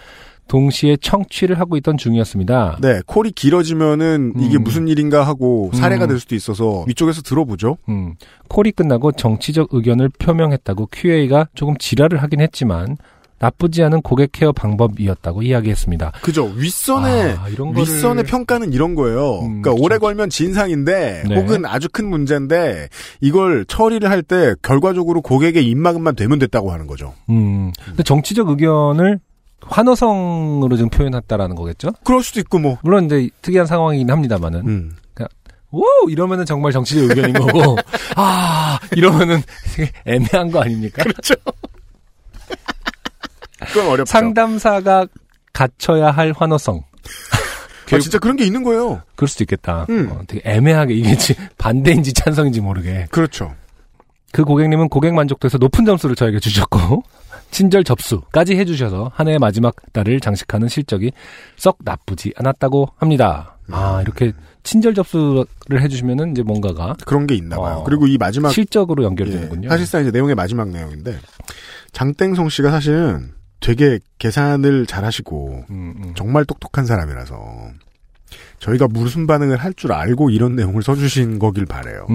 동시에 청취를 하고 있던 중이었습니다. 네, 콜이 길어지면은 이게 음. 무슨 일인가 하고 사례가 음. 될 수도 있어서 위쪽에서 들어보죠. 음, 콜이 끝나고 정치적 의견을 표명했다고 QA가 조금 지랄을 하긴 했지만 나쁘지 않은 고객 케어 방법이었다고 이야기했습니다. 그죠. 윗선의 아, 거를- 윗선의 평가는 이런 거예요. 음, 그러니까 오래 그렇죠. 걸면 진상인데 네. 혹은 아주 큰 문제인데 이걸 처리를 할 때 결과적으로 고객의 입막음만 되면 됐다고 하는 거죠. 음, 근데 정치적 의견을 환호성으로 지금 표현했다라는 거겠죠? 그럴 수도 있고 뭐. 물론 이제 특이한 상황이긴 합니다만은 음. 오 이러면은 정말 정치적 의견인 거고 아 이러면은 애매한 거 아닙니까? 그렇죠. 그건 어렵죠. 상담사가 갖춰야 할 환호성. 아, 진짜 그런 게 있는 거예요. 그럴 수도 있겠다. 음. 어, 되게 애매하게 이게 지- 반대인지 찬성인지 모르게. 그렇죠. 그 고객님은 고객 만족도에서 높은 점수를 저에게 주셨고 친절 접수까지 해주셔서 한 해의 마지막 달을 장식하는 실적이 썩 나쁘지 않았다고 합니다. 아 이렇게 친절 접수를 해주시면은 이제 뭔가가 그런 게 있나 봐요. 어, 그리고 이 마지막 실적으로 예, 연결되는군요. 사실상 이제 내용의 마지막 내용인데 장땡성 씨가 사실은 되게 계산을 잘하시고 음, 음. 정말 똑똑한 사람이라서 저희가 무슨 반응을 할 줄 알고 이런 내용을 써주신 거길 바래요.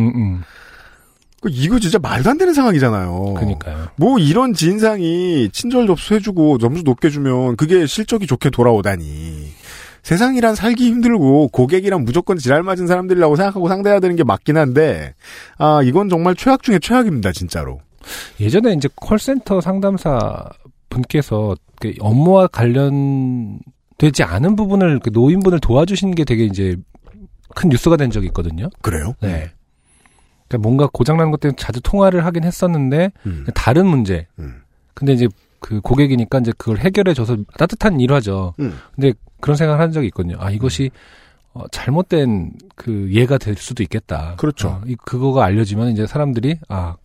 이거 진짜 말도 안 되는 상황이잖아요. 그니까요. 뭐 이런 진상이 친절 접수해주고 점수 높게 주면 그게 실적이 좋게 돌아오다니. 세상이란 살기 힘들고 고객이랑 무조건 지랄 맞은 사람들이라고 생각하고 상대해야 되는 게 맞긴 한데 아 이건 정말 최악 중에 최악입니다 진짜로. 예전에 이제 콜센터 상담사 분께서 그 업무와 관련되지 않은 부분을 그 노인분을 도와주신 게 되게 이제 큰 뉴스가 된 적이 있거든요. 그래요? 네. 그러니까 뭔가 고장난 것 때문에 자주 통화를 하긴 했었는데 음. 다른 문제. 음. 근데 이제 그 고객이니까 이제 그걸 해결해 줘서 따뜻한 일화죠. 음. 근데 그런 생각을 한 적이 있거든요. 아 이것이 어, 잘못된 그 예가 될 수도 있겠다. 그렇죠. 어, 이 그거가 알려지면 이제 사람들이 아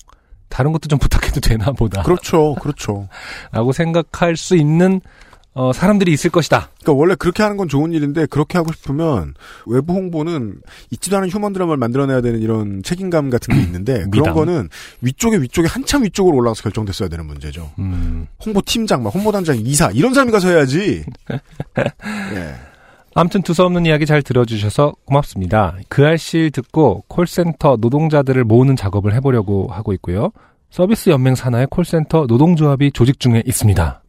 다른 것도 좀 부탁해도 되나 보다. 그렇죠, 그렇죠. 라고 생각할 수 있는 어, 사람들이 있을 것이다. 그러니까 원래 그렇게 하는 건 좋은 일인데 그렇게 하고 싶으면 외부 홍보는 있지도 않은 휴먼 드라마를 만들어내야 되는 이런 책임감 같은 게 있는데 그런. 거는 위쪽에 위쪽에 한참 위쪽으로 올라가서 결정됐어야 되는 문제죠. 음. 홍보 팀장, 막 홍보 단장, 이사 이런 사람이 가서 해야지. 예. 아무튼 두서없는 이야기 잘 들어주셔서 고맙습니다. 그 알실 듣고 콜센터 노동자들을 모으는 작업을 해보려고 하고 있고요. 서비스 연맹 산하의 콜센터 노동조합이 조직 중에 있습니다.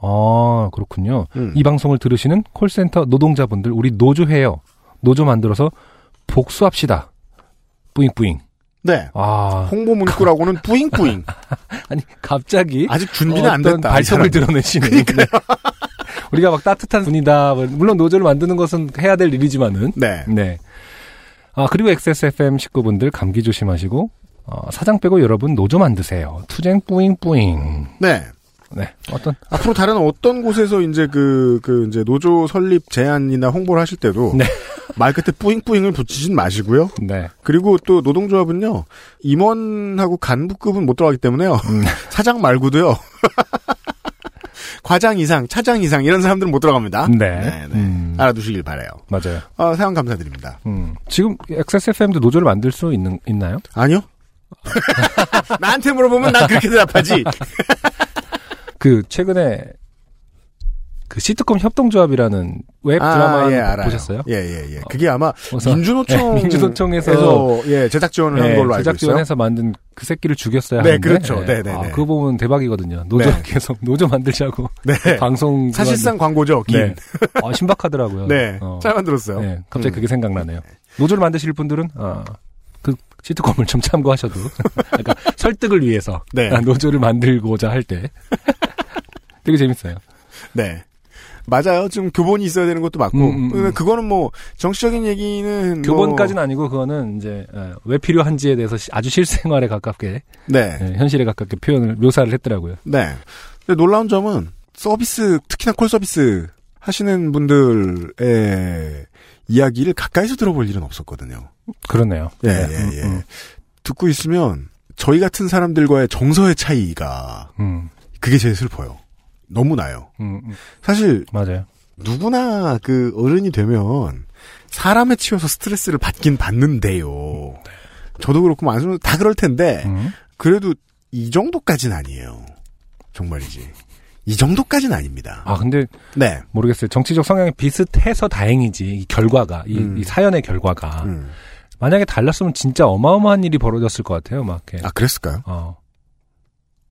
아, 그렇군요. 음. 이 방송을 들으시는 콜센터 노동자분들 우리 노조해요. 노조 만들어서 복수합시다. 뿌잉뿌잉. 네. 아. 홍보 문구라고는 뿌잉뿌잉. 아니, 갑자기. 아직 준비는 안 됐다. 이 발톱을. 드러내시는. 네. 우리가 막 따뜻한 분이다. 물론 노조를 만드는 것은 해야 될 일이지만은. 네. 네. 아, 그리고 XSFM 식구분들 감기 조심하시고, 어, 사장 빼고 여러분 노조 만드세요. 투쟁 뿌잉뿌잉. 네. 네. 어떤. 앞으로 다른 어떤 곳에서 이제 그, 그, 이제 노조 설립 제안이나 홍보를 하실 때도. 네. 말 끝에 뿌잉뿌잉을 붙이진 마시고요. 네. 그리고 또 노동조합은요, 임원하고 간부급은 못 들어가기 때문에요. 음. 사장 말고도요. 과장 이상, 차장 이상 이런 사람들은 못 들어갑니다. 네. 음, 알아두시길 바래요. 맞아요. 어, 사연 감사드립니다. 음. 지금 XSFM도 노조를 만들 수 있는, 있나요? 아니요. 나한테 물어보면 난 그렇게 대답하지. 그, 최근에, 그 시트콤 협동조합이라는 웹 드라마 아, 예. 보셨어요? 예, 예, 예. 그게 아마 그래서- 민주노총 네, 민주노총에서 에서, 예, 제작 지원을 한 네, 걸로 알고 제작 있어요. 지원해서 만든 그 새끼를 죽였어야 네, 하는데 그렇죠. 네, 네, 아, 네. 그거 보면 대박이거든요. 노조 네. 계속 노조 만들자고 네. 방송 사실상 광고죠, 긴. 네. 아, 신박하더라고요. 네, 어. 잘 만들었어요. 네, 갑자기 음. 그게 생각나네요. 노조를 만드실 분들은 아, 그 시트콤을 좀 참고하셔도 그러니까 설득을 위해서 네. 아, 노조를 만들고자 할 때 되게 재밌어요. 네. 맞아요. 좀 교본이 있어야 되는 것도 맞고. 음, 음, 음. 근데 그거는 뭐, 정치적인 얘기는. 교본까지는 아니고 그거는 이제 어, 왜 필요한지에 대해서 시- 아주 실생활에 가깝게 네. 네, 현실에 가깝게 표현을 묘사를 했더라고요. 네. 근데 놀라운 점은 서비스, 특히나 콜 서비스 하시는 분들의 이야기를 가까이서 들어볼 일은 없었거든요. 그러네요. 예, 네, 예, 음, 예. 음. 듣고 있으면 저희 같은 사람들과의 정서의 차이가 음, 그게 제일 슬퍼요. 너무 나요. 음, 음. 사실 맞아요. 누구나 그 어른이 되면 사람에 치여서 스트레스를 받긴 받는데요. 저도 그렇고 많은 다 그럴 텐데 음. 그래도 이 정도까지는 아니에요. 정말이지. 이 정도까지는 아닙니다. 아 근데 네. 모르겠어요. 정치적 성향이 비슷해서 다행이지 이 결과가 이, 음. 이 사연의 결과가 음. 만약에 달랐으면 진짜 어마어마한 일이 벌어졌을 것 같아요. 막 이렇게. 아 그랬을까요? 어.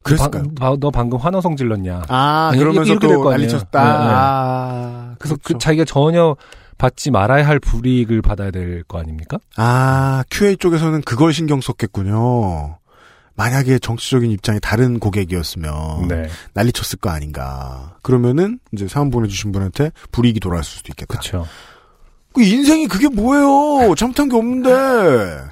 그랬을까요? 방- 바- 너 방금 환호성 질렀냐? 아, 아니, 그러면서 이렇게 또. 난리쳤다. 네, 네. 아, 그래서 그 그렇죠. 자기가 전혀 받지 말아야 할 불이익을 받아야 될 거 아닙니까? 아, QA 쪽에서는 그걸 신경 썼겠군요. 만약에 정치적인 입장이 다른 고객이었으면 네. 난리 쳤을 거 아닌가. 그러면은 이제 사연 보내주신 분한테 불이익이 돌아왔을 수도 있겠다. 그렇죠. 그 인생이 그게 뭐예요? 잘못한 게 없는데.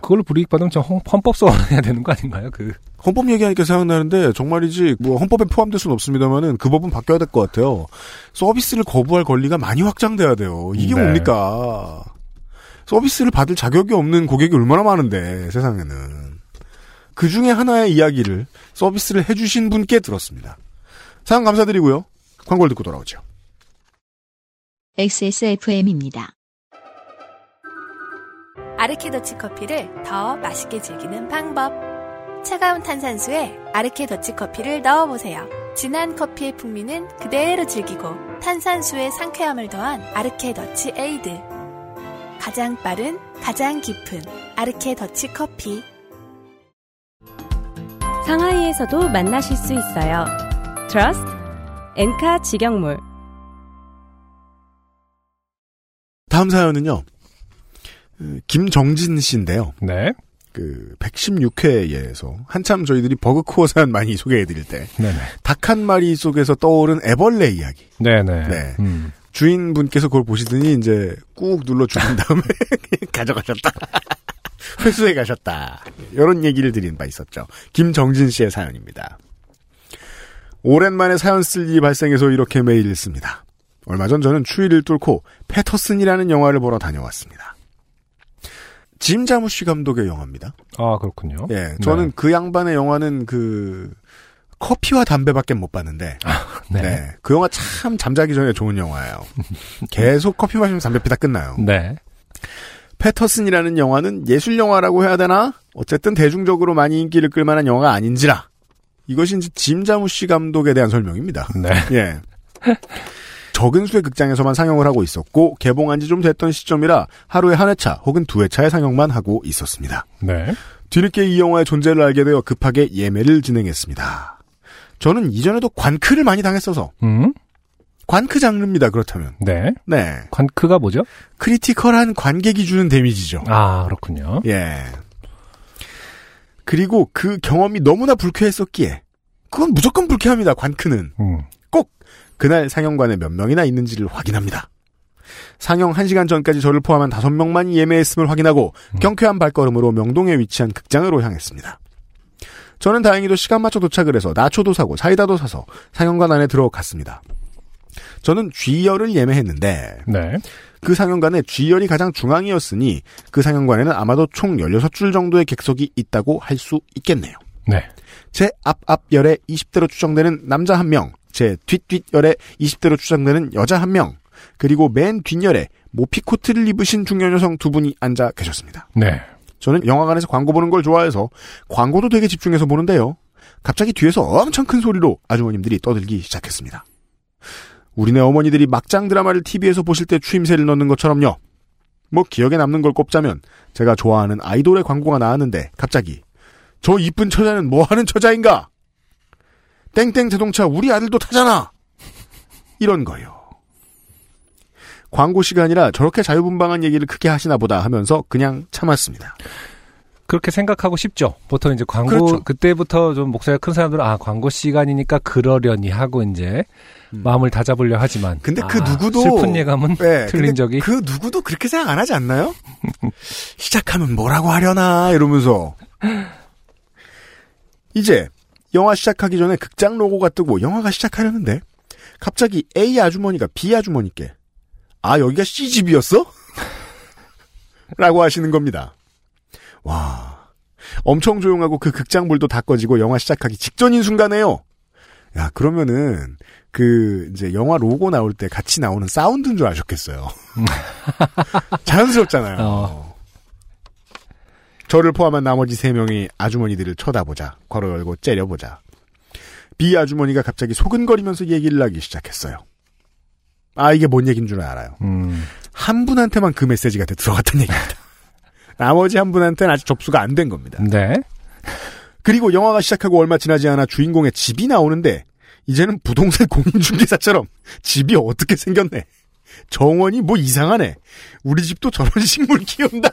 그걸로 불이익 받으면 저 헌- 헌법 소원해야 되는 거 아닌가요? 그 헌법 얘기하니까 생각나는데 정말이지 뭐 헌법에 포함될 수는 없습니다만은 그 법은 바뀌어야 될 것 같아요. 서비스를 거부할 권리가 많이 확장돼야 돼요. 이게 네. 뭡니까? 서비스를 받을 자격이 없는 고객이 얼마나 많은데 세상에는 그 중에 하나의 이야기를 서비스를 해주신 분께 들었습니다. 사연 감사드리고요. 광고를 듣고 돌아오죠. XSFM입니다. 아르케 더치 커피를 더 맛있게 즐기는 방법. 차가운 탄산수에 아르케 더치 커피를 넣어보세요. 진한 커피의 풍미는 그대로 즐기고 탄산수의 상쾌함을 더한 아르케 더치 에이드. 가장 빠른, 가장 깊은 아르케 더치 커피. 상하이에서도 만나실 수 있어요. 트러스트 엔카 직영몰 다음 사연은요. 음, 김정진 씨인데요. 네. 그 116회에서 한참 저희들이 bugcore 사연 많이 소개해드릴 때. 닭 한 마리 속에서 떠오른 애벌레 이야기. 네네. 네. 음. 주인분께서 그걸 보시더니 이제 꾹 눌러 주신 다음에 가져가셨다. 회수해 가셨다. 이런 얘기를 드린 바 있었죠. 김정진 씨의 사연입니다. 오랜만에 사연 쓸 일이 발생해서 이렇게 메일을 씁니다. 얼마 전 저는 추위를 뚫고 패터슨이라는 영화를 보러 다녀왔습니다. 짐 자무시 감독의 영화입니다. 아 그렇군요. 예, 저는 네. 그 양반의 영화는 그 커피와 담배밖에 못 봤는데, 네. 네. 그 영화 참 잠자기 전에 좋은 영화예요. 계속 커피 마시면 담배 피다 끝나요. 네. 패터슨이라는 영화는 예술 영화라고 해야 되나? 어쨌든 대중적으로 많이 인기를 끌만한 영화가 아닌지라. 이것이 짐 자무시 감독에 대한 설명입니다. 네. 예. 적은 수의 극장에서만 상영을 하고 있었고 개봉한 지 좀 됐던 시점이라 하루에 한 회차 혹은 두 회차의 상영만 하고 있었습니다. 네. 뒤늦게 이 영화의 존재를 알게 되어 급하게 예매를 진행했습니다. 저는 이전에도 관크를 많이 당했어서 음. 관크 장르입니다. 그렇다면. 네. 네. 관크가 뭐죠? critical한 관객이 주는 데미지죠. 아, 그렇군요. 예. 그리고 그 경험이 너무나 불쾌했었기에 그건 무조건 불쾌합니다. 관크는 음. 꼭 그날 상영관에 몇 명이나 있는지를 확인합니다. 상영 1시간 전까지 저를 포함한 5명만이 예매했음을 확인하고 경쾌한 발걸음으로 명동에 위치한 극장으로 향했습니다. 저는 다행히도 시간 맞춰 도착을 해서 나초도 사고 사이다도 사서 상영관 안에 들어갔습니다. 저는 G열을 예매했는데 네. 그 상영관에 G열이 가장 중앙이었으니 그 상영관에는 아마도 총 16줄 정도의 객석이 있다고 할 수 있겠네요. 네. 제 앞앞열에 20대로 추정되는 남자 한 명, 제 뒷뒷열에 20대로 추정되는 여자 한 명, 그리고 맨 뒷열에 모피 코트를 입으신 중년 여성 두 분이 앉아 계셨습니다. 네. 저는 영화관에서 광고 보는 걸 좋아해서 광고도 되게 집중해서 보는데요. 갑자기 뒤에서 엄청 큰 소리로 아주머님들이 떠들기 시작했습니다. 우리네 어머니들이 막장 드라마를 TV에서 보실 때 추임새를 넣는 것처럼요. 뭐 기억에 남는 걸 꼽자면 제가 좋아하는 아이돌의 광고가 나왔는데 갑자기 저 이쁜 처자는 뭐 하는 처자인가? 땡땡 자동차 우리 아들도 타잖아. 이런 거요. 광고 시간이라 저렇게 자유분방한 얘기를 크게 하시나 보다 하면서 그냥 참았습니다. 그렇게 생각하고 싶죠. 보통 이제 광고 그렇죠. 그때부터좀 목소리가 큰 사람들은 아 광고 시간이니까 그러려니 하고 이제 마음을 다잡으려 하지만 근데 아, 그 누구도 슬픈 예감은 네, 틀린 적이 그 누구도 그렇게 생각 안 하지 않나요? 시작하면 뭐라고 하려나 이러면서 이제 영화 시작하기 전에 극장 로고가 뜨고 영화가 시작하려는데 갑자기 A 아주머니가 B 아주머니께 아 여기가 C 집이었어? 라고 하시는 겁니다. 와 엄청 조용하고 그 극장 불도 다 꺼지고 영화 시작하기 직전인 순간에요. 야 그러면은 그 이제 영화 로고 나올 때 같이 나오는 사운드인 줄 아셨겠어요. 자연스럽잖아요. 어. 저를 포함한 나머지 세 명이 아주머니들을 쳐다보자. 괄호 열고 째려보자. B 아주머니가 갑자기 소근거리면서 얘기를 하기 시작했어요. 아 이게 뭔 얘기인 줄 알아요. 음. 한 분한테만 그 메시지가 들어갔던 얘기입니다. 나머지 한 분한테는 아직 접수가 안 된 겁니다. 네. 그리고 영화가 시작하고 얼마 지나지 않아 주인공의 집이 나오는데 이제는 부동산 공인중개사처럼 집이 어떻게 생겼네. 정원이 뭐 이상하네. 우리 집도 저런 식물 키운다.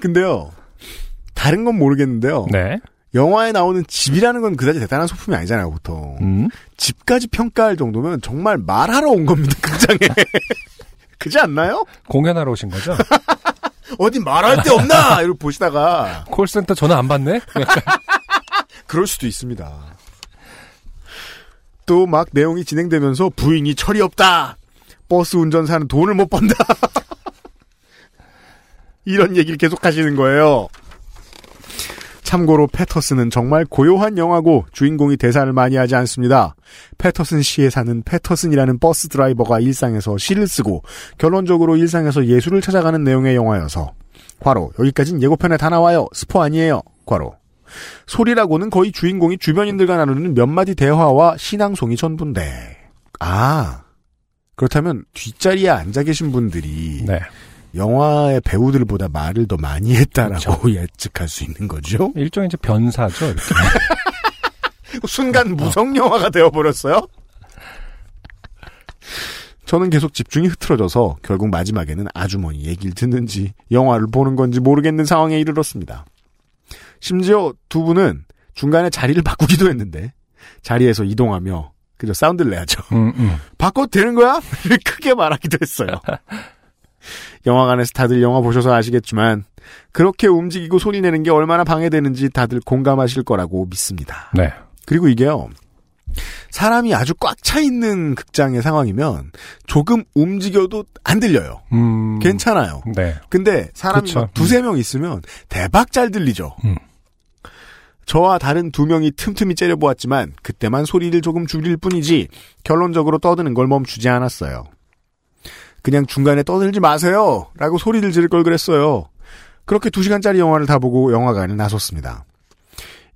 근데요. 다른 건 모르겠는데요. 네. 영화에 나오는 집이라는 건 그다지 대단한 소품이 아니잖아요, 보통. 음. 집까지 평가할 정도면 정말 말하러 온 겁니다, 극장에. 그지 않나요? 공연하러 오신 거죠? 어디 말할 데 없나? 이러고 보시다가. 콜센터 전화 안 받네? 그럴 수도 있습니다. 또 막 내용이 진행되면서 부인이 철이 없다. 버스 운전사는 돈을 못 번다. 이런 얘기를 계속 하시는 거예요. 참고로 패터슨은 정말 고요한 영화고 주인공이 대사를 많이 하지 않습니다. 패터슨 시에 사는 패터슨이라는 버스 드라이버가 일상에서 시를 쓰고 결론적으로 일상에서 예술을 찾아가는 내용의 영화여서 괄호 여기까진 예고편에 다 나와요. 스포 아니에요. 괄호 소리라고는 거의 주인공이 주변인들과 나누는 몇 마디 대화와 시 낭송이 전부인데 아 그렇다면 뒷자리에 앉아 계신 분들이 네. 영화의 배우들보다 말을 더 많이 했다라고 예측할 수 있는 거죠. 일종의 이제 변사죠. 순간 무성 영화가 되어 버렸어요. 저는 계속 집중이 흐트러져서 결국 마지막에는 아주머니 얘기를 듣는지 영화를 보는 건지 모르겠는 상황에 이르렀습니다. 심지어 두 분은 중간에 자리를 바꾸기도 했는데 자리에서 이동하며 그저 사운드를 내야죠. 음, 음. 바꿔도 되는 거야? 크게 말하기도 했어요. 영화관에서 다들 영화 보셔서 아시겠지만 그렇게 움직이고 소리 내는 게 얼마나 방해되는지 다들 공감하실 거라고 믿습니다. 네. 그리고 이게요. 사람이 아주 꽉 차 있는 극장의 상황이면 조금 움직여도 안 들려요. 음. 괜찮아요. 네. 근데 사람이. 막 두세 명 있으면 대박 잘 들리죠. 음. 저와 다른 두 명이 틈틈이 째려보았지만 그때만 소리를 조금 줄일 뿐이지 결론적으로 떠드는 걸 멈추지 않았어요. 그냥 중간에 떠들지 마세요! 라고 소리를 지를 걸 그랬어요. 그렇게 두 시간짜리 영화를 다 보고 영화관에 나섰습니다.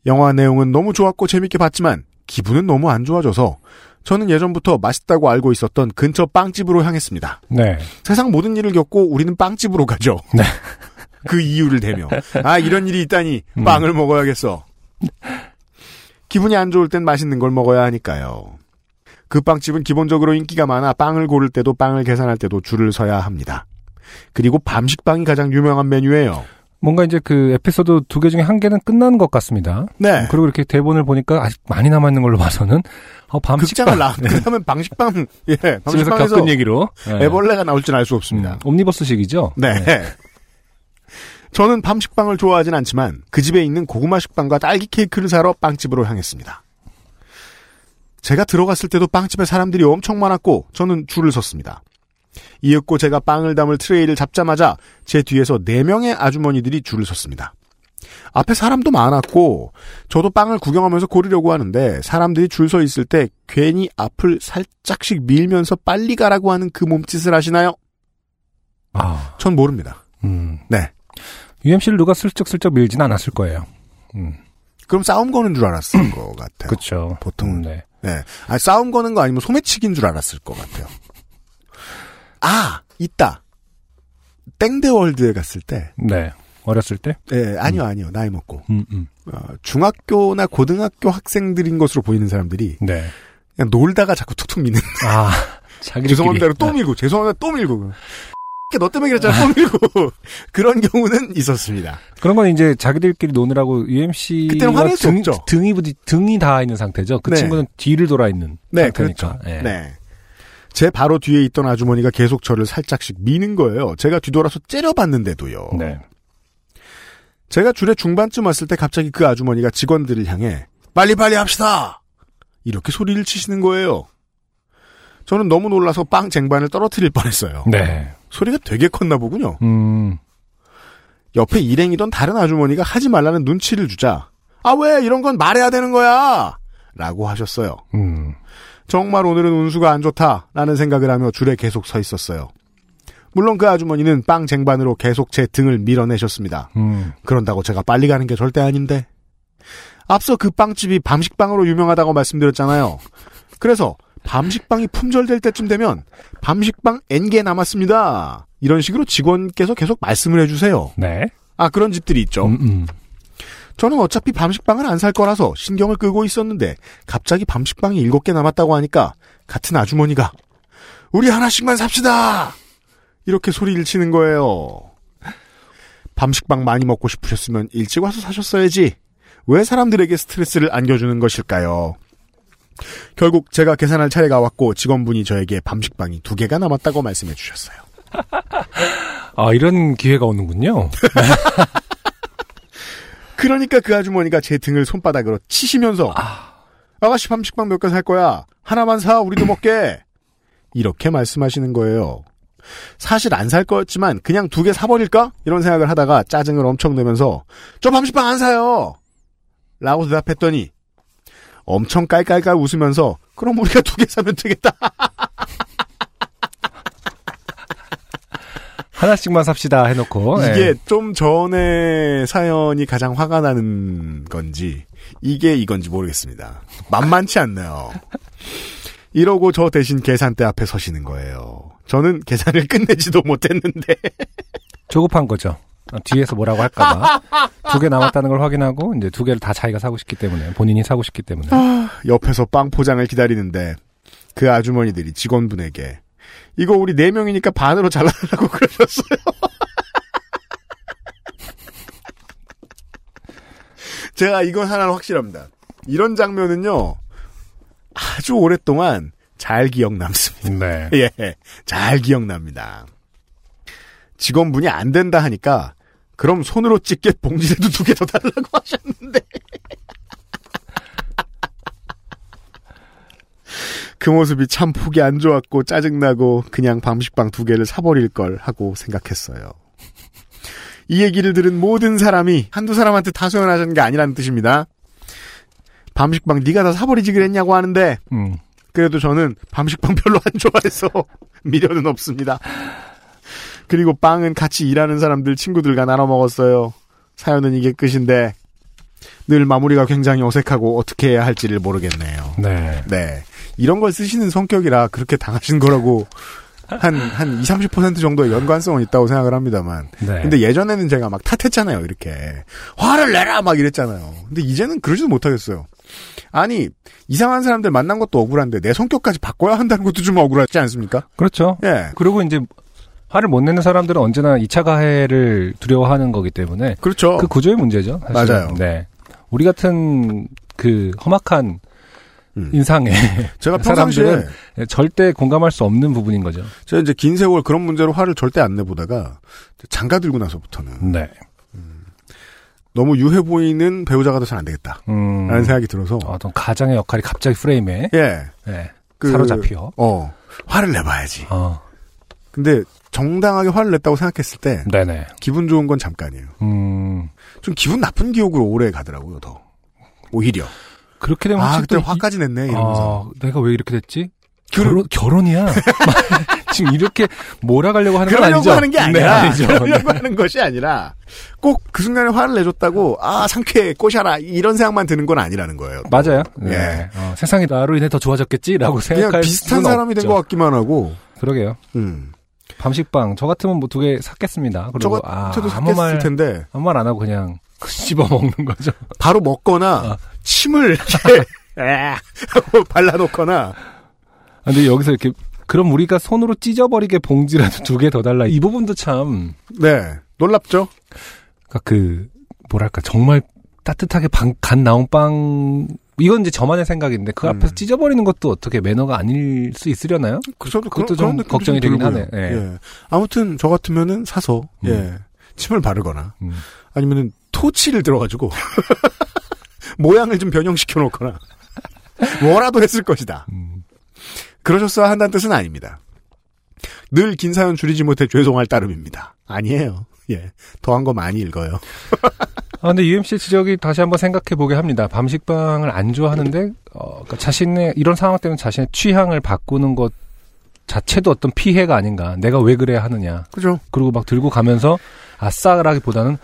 영화 내용은 너무 좋았고 재밌게 봤지만 기분은 너무 안 좋아져서 저는 예전부터 맛있다고 알고 있었던 근처 빵집으로 향했습니다. 네. 세상 모든 일을 겪고 우리는 빵집으로 가죠. 네. 그 이유를 대며 아 이런 일이 있다니 빵을 먹어야겠어. 기분이 안 좋을 땐 맛있는 걸 먹어야 하니까요. 그 빵집은 기본적으로 인기가 많아 빵을 고를 때도 빵을 계산할 때도 줄을 서야 합니다. 그리고 밤식빵이 가장 유명한 메뉴예요. 뭔가 이제 그 에피소드 두 개 중에 한 개는 끝난 것 같습니다. 네. 그리고 이렇게 대본을 보니까 아직 많이 남아 있는 걸로 봐서는, 어, 밤식빵. 나, 그다음에 방식빵, 예, 방식빵에서 겪은 얘기로. 예. 애벌레가 나올 줄 알 수 없습니다. 음, 옴니버스식이죠? 네. 저는 밤식빵을 좋아하진 않지만 그 집에 있는 고구마 식빵과 딸기 케이크를 사러 빵집으로 향했습니다. 제가 들어갔을 때도 빵집에 사람들이 엄청 많았고 저는 줄을 섰습니다. 이윽고 제가 빵을 담을 트레이를 잡자마자 제 뒤에서 네명의 아주머니들이 줄을 섰습니다. 앞에 사람도 많았고 저도 빵을 구경하면서 고르려고 하는데 사람들이 줄 서 있을 때 괜히 앞을 살짝씩 밀면서 빨리 가라고 하는 그 몸짓을 하시나요? 아, 전 모릅니다. 음. 네. UMC를 누가 슬쩍슬쩍 밀진 않았을 거예요. 음. 그럼 싸움 거는 줄 알았을 것 같아요. 그쵸. 보통은. 음, 네. 네. 아, 싸움 거는 거 아니면 소매치기인 줄 알았을 것 같아요. 아, 있다. 땡대월드에 갔을 때. 네. 어렸을 때? 예, 아니요, 아니요. 나이 먹고. 음, 음. 어, 중학교나 고등학교 학생들인 것으로 보이는 사람들이 네. 그냥 놀다가 자꾸 툭툭 미는. 아, 자기들끼리. 죄송합니다. 그리고 또 밀고, 죄송합니다. 또 밀고. 너 때문에 그랬잖아. 또 밀고. 그런 경우는 있었습니다. 그런 건 이제 자기들끼리 노느라고 UMC가 그때는 화낼 수 등, 없죠. 등이 부디 등이 닿아 있는 상태죠. 그 네. 친구는 뒤를 돌아 있는 네, 상태니까. 그렇죠. 예. 네. 제 바로 뒤에 있던 아주머니가 계속 저를 살짝씩 미는 거예요. 제가 뒤돌아서 째려봤는데도요. 네. 제가 줄의 중반쯤 왔을 때 갑자기 그 아주머니가 직원들을 향해 빨리빨리 합시다! 이렇게 소리를 치시는 거예요. 저는 너무 놀라서 빵 쟁반을 떨어뜨릴 뻔했어요. 네. 소리가 되게 컸나 보군요. 음. 옆에 일행이던 다른 아주머니가 하지 말라는 눈치를 주자 아 왜 이런 건 말해야 되는 거야 라고 하셨어요. 음. 정말 오늘은 운수가 안 좋다라는 생각을 하며 줄에 계속 서 있었어요. 물론 그 아주머니는 빵 쟁반으로 계속 제 등을 밀어내셨습니다. 음. 그런다고 제가 빨리 가는 게 절대 아닌데. 앞서 그 빵집이 밤식빵으로 유명하다고 말씀드렸잖아요. 그래서 밤식빵이 품절될 때쯤 되면 밤식빵 N개 남았습니다. 이런 식으로 직원께서 계속 말씀을 해주세요. 네. 아 그런 집들이 있죠. 음, 음. 저는 어차피 밤식빵을 안 살 거라서 신경을 끄고 있었는데 갑자기 밤식빵이 일곱 개 남았다고 하니까 같은 아주머니가 우리 하나씩만 삽시다 이렇게 소리를 치는 거예요. 밤식빵 많이 먹고 싶으셨으면 일찍 와서 사셨어야지. 왜 사람들에게 스트레스를 안겨주는 것일까요? 결국 제가 계산할 차례가 왔고 직원분이 저에게 밤식빵이 두 개가 남았다고 말씀해 주셨어요. 아, 이런 기회가 오는군요. 그러니까 그 아주머니가 제 등을 손바닥으로 치시면서 아가씨 밤식빵 몇 개 살 거야. 하나만 사. 우리도 먹게. 이렇게 말씀하시는 거예요. 사실 안 살 거였지만 그냥 두 개 사버릴까? 이런 생각을 하다가 짜증을 엄청 내면서 저 밤식빵 안 사요. 라고 대답했더니 엄청 깔깔깔 웃으면서 그럼 우리가 두 개 사면 되겠다. 하나씩만 삽시다 해놓고. 이게 예. 좀 전에 사연이 가장 화가 나는 건지 이게 이건지 모르겠습니다. 만만치 않네요. 이러고 저 대신 계산대 앞에 서시는 거예요. 저는 계산을 끝내지도 못했는데 조급한 거죠. 어, 뒤에서 뭐라고 할까봐. 두 개 남았다는 걸 확인하고, 이제 두 개를 다 자기가 사고 싶기 때문에, 본인이 사고 싶기 때문에. 옆에서 빵 포장을 기다리는데 그 아주머니들이 직원분에게 이거 우리 네 명이니까 반으로 잘라달라고 그러셨어요. 제가 이건 하나는 확실합니다. 이런 장면은요 아주 오랫동안 잘 기억 남습니다. 네. 예, 잘 기억 납니다. 직원분이 안 된다 하니까 그럼 손으로 찍게 봉지라도 두 개 더 달라고 하셨는데 그 모습이 참 보기 안 좋았고 짜증나고 그냥 밤식빵 두 개를 사버릴 걸 하고 생각했어요. 이 얘기를 들은 모든 사람이 한두 사람한테 다 소연하자는 게 아니라는 뜻입니다. 밤식빵 네가 다 사버리지 그랬냐고 하는데 음. 그래도 저는 밤식빵 별로 안 좋아해서 미련은 없습니다. 그리고 빵은 같이 일하는 사람들 친구들과 나눠 먹었어요. 사연은 이게 끝인데 늘 마무리가 굉장히 어색하고 어떻게 해야 할지를 모르겠네요. 네. 네. 이런 걸 쓰시는 성격이라 그렇게 당하신 거라고 한, 한 20, 30% 정도의 연관성은 있다고 생각을 합니다만. 네. 근데 예전에는 제가 막 탓했잖아요, 이렇게. 화를 내라! 막 이랬잖아요. 근데 이제는 그러지도 못하겠어요. 아니, 이상한 사람들 만난 것도 억울한데 내 성격까지 바꿔야 한다는 것도 좀 억울하지 않습니까? 그렇죠. 예. 그리고 이제 화를 못 내는 사람들은 언제나 2차 가해를 두려워하는 거기 때문에 그렇죠. 그 구조의 문제죠. 사실은. 맞아요. 네. 우리 같은 그 험악한 음. 인상의 제가 사람들은 평상시에 절대 공감할 수 없는 부분인 거죠. 제가 이제 긴 세월 그런 문제로 화를 절대 안 내보다가 장가 들고 나서부터는 네. 너무 유해 보이는 배우자가 돼서는 안 되겠다. 음, 라는 생각이 들어서 어떤 가장의 역할이 갑자기 프레임에 예. 네, 그- 사로잡혀. 어. 화를 내봐야지. 어, 근데 정당하게 화를 냈다고 생각했을 때 네네. 기분 좋은 건 잠깐이에요. 음, 좀 기분 나쁜 기억으로 오래 가더라고요, 더. 오히려. 그렇게 되면 아, 그때 이- 화까지 냈네, 이러면서. 아, 내가 왜 이렇게 됐지? 결혼- 결혼, 결혼이야. 지금 이렇게 몰아가려고 하는 건 아니죠. 하는 게 네, 아니라, 아니죠. 그러려고 하는 것이 아니라, 꼭 그 순간에 화를 내줬다고, 아, 상쾌해, 꼬셔라, 이런 생각만 드는 건 아니라는 거예요. 맞아요. 예. 네. 어, 세상이 나로 인해 더 좋아졌겠지라고 그냥 생각할 비슷한 수는 사람이 된. 것 같기만 하고, 그러게요. 음. 밤식빵 저 같으면 뭐 두 개 샀겠습니다. 저 그리고 아, 아무 말 텐데, 아무 말 안 하고 그냥 씹어 먹는 거죠. 바로 먹거나, 아. 침을, 이렇게, 에 하고 발라놓거나, 아, 근데 여기서 이렇게 그럼 우리가 손으로 찢어버리게 봉지라도 두 개 더 달라. 이 부분도 참 네, 놀랍죠? 그러니까 그 뭐랄까 정말 따뜻하게 방, 간 나온 빵 이건 이제 저만의 생각인데 그 음. 앞에서 찢어버리는 것도 어떻게 매너가 아닐 수 있으려나요? 그래서 그것도 좀 느낌도 걱정이 좀 되긴 들고요. 하네. 예. 예. 아무튼 저 같으면은 사서 음. 예 침을 바르거나 음. 아니면은 토치를 들어가지고 모양을 좀 변형시켜 놓거나 뭐라도 했을 것이다. 음. 그러셨어야 한다는 뜻은 아닙니다. 늘 긴 사연 줄이지 못해 죄송할 따름입니다. 아니에요. 예. 더한 거 많이 읽어요. 아, 근데 UMC 지적이 다시 한번 생각해 보게 합니다. 밤식빵을 안 좋아하는데, 어, 그러니까 자신의, 이런 상황 때문에 자신의 취향을 바꾸는 것 자체도 어떤 피해가 아닌가. 내가 왜 그래야 하느냐. 그죠? 그리고 막 들고 가면서, 아싸라기보다는,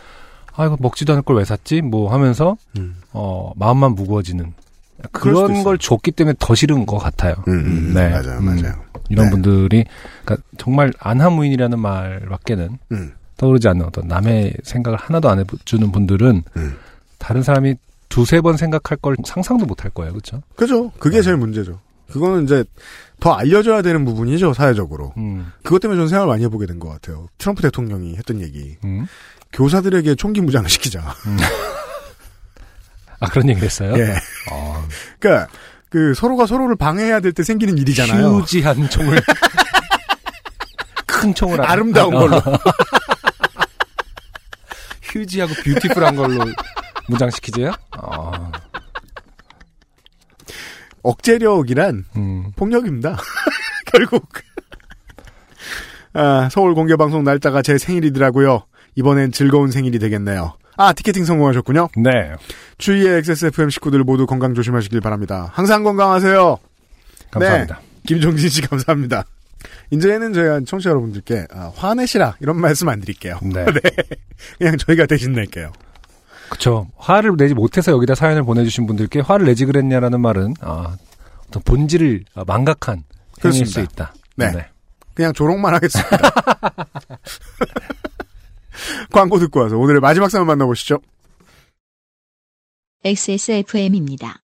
아, 이거 먹지도 않을 걸 왜 샀지? 뭐 하면서, 음. 어, 마음만 무거워지는. 그런. 걸 줬기 때문에 더 싫은 것 같아요. 음, 음, 네. 맞아요, 음. 맞아요. 이런 네. 분들이, 그러니까 정말 안하무인이라는 말밖에는 음, 떠오르지 않는 어떤 남의 생각을 하나도 안 해주는 분들은 음. 다른 사람이 두세 번 생각할 걸 상상도 못 할 거예요. 그렇죠? 그죠? 그게 제일 문제죠. 그거는 이제 더 알려줘야 되는 부분이죠, 사회적으로. 음. 그것 때문에 저는 생각을 많이 해보게 된 것 같아요. 트럼프 대통령이 했던 얘기. 음. 교사들에게 총기 무장을 시키자. 아, 그런 얘기를 했어요? 예. 어, 그러니까 그 서로가 서로를 방해해야 될 때 생기는 일이잖아요. 휴지한 총을. 큰 총을. 안- 아름다운 아, 걸로. 휴지하고 뷰티풀한 걸로 무장시키재요? 어, 억제력이란 음. 폭력입니다. 결국. 아, 서울 공개방송 날짜가 제 생일이더라고요. 이번엔 즐거운 생일이 되겠네요. 아, 티켓팅 성공하셨군요. 네. 주위의 XSFM 식구들 모두 건강 조심하시길 바랍니다. 항상 건강하세요. 감사합니다. 네. 김종진 씨 감사합니다. 이제는 저희가 청취자 여러분들께 아, 화내시라 이런 말씀 안 드릴게요. 네. 그냥 저희가 대신 낼게요. 그쵸. 화를 내지 못해서 여기다 사연을 보내주신 분들께 화를 내지 그랬냐라는 말은, 아, 어떤 본질을 망각한 행위일 수. 있다. 네. 그냥 조롱만 하겠습니다. 광고 듣고 와서 오늘의 마지막 사연 만나보시죠. XSFM입니다.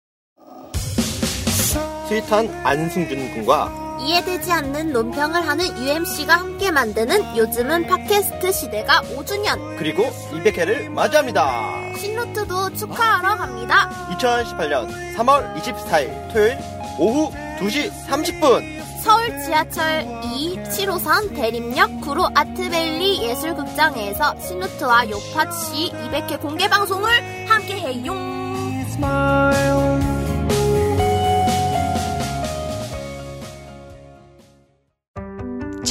스윗한 안승준 군과 이해되지 않는 논평을 하는 UMC가 함께 만드는 요즘은 팟캐스트 시대가 5주년. 그리고 200회를 맞이합니다. 신노트도 축하하러 갑니다. 2018년 3월 24일 토요일 오후 2시 30분 서울 지하철 2, 7호선 대림역 구로 아트밸리 예술극장에서 신노트와 요파시 200회 공개 방송을 함께 해요.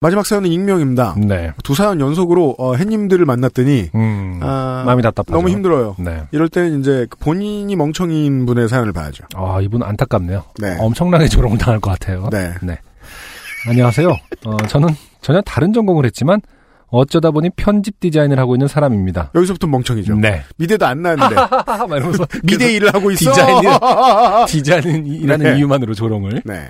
마지막 사연은 익명입니다. 네. 두 사연 연속으로 어, 햇님들을 만났더니 음, 아, 마음이 답답하죠. 너무 힘들어요. 네. 이럴 때는 이제 그 본인이 멍청이인 분의 사연을 봐야죠. 아, 이분 안타깝네요. 네. 엄청나게 조롱 당할 것 같아요. 네. 안녕하세요. 어, 저는 전혀 다른 전공을 했지만 어쩌다 보니 편집 디자인을 하고 있는 사람입니다. 여기서부터 멍청이죠. 네. 미대도 안 나왔는데 막 이러면서 미대 일을 하고 있어. 디자인, 디자인이라는 네. 이유만으로 조롱을. 네.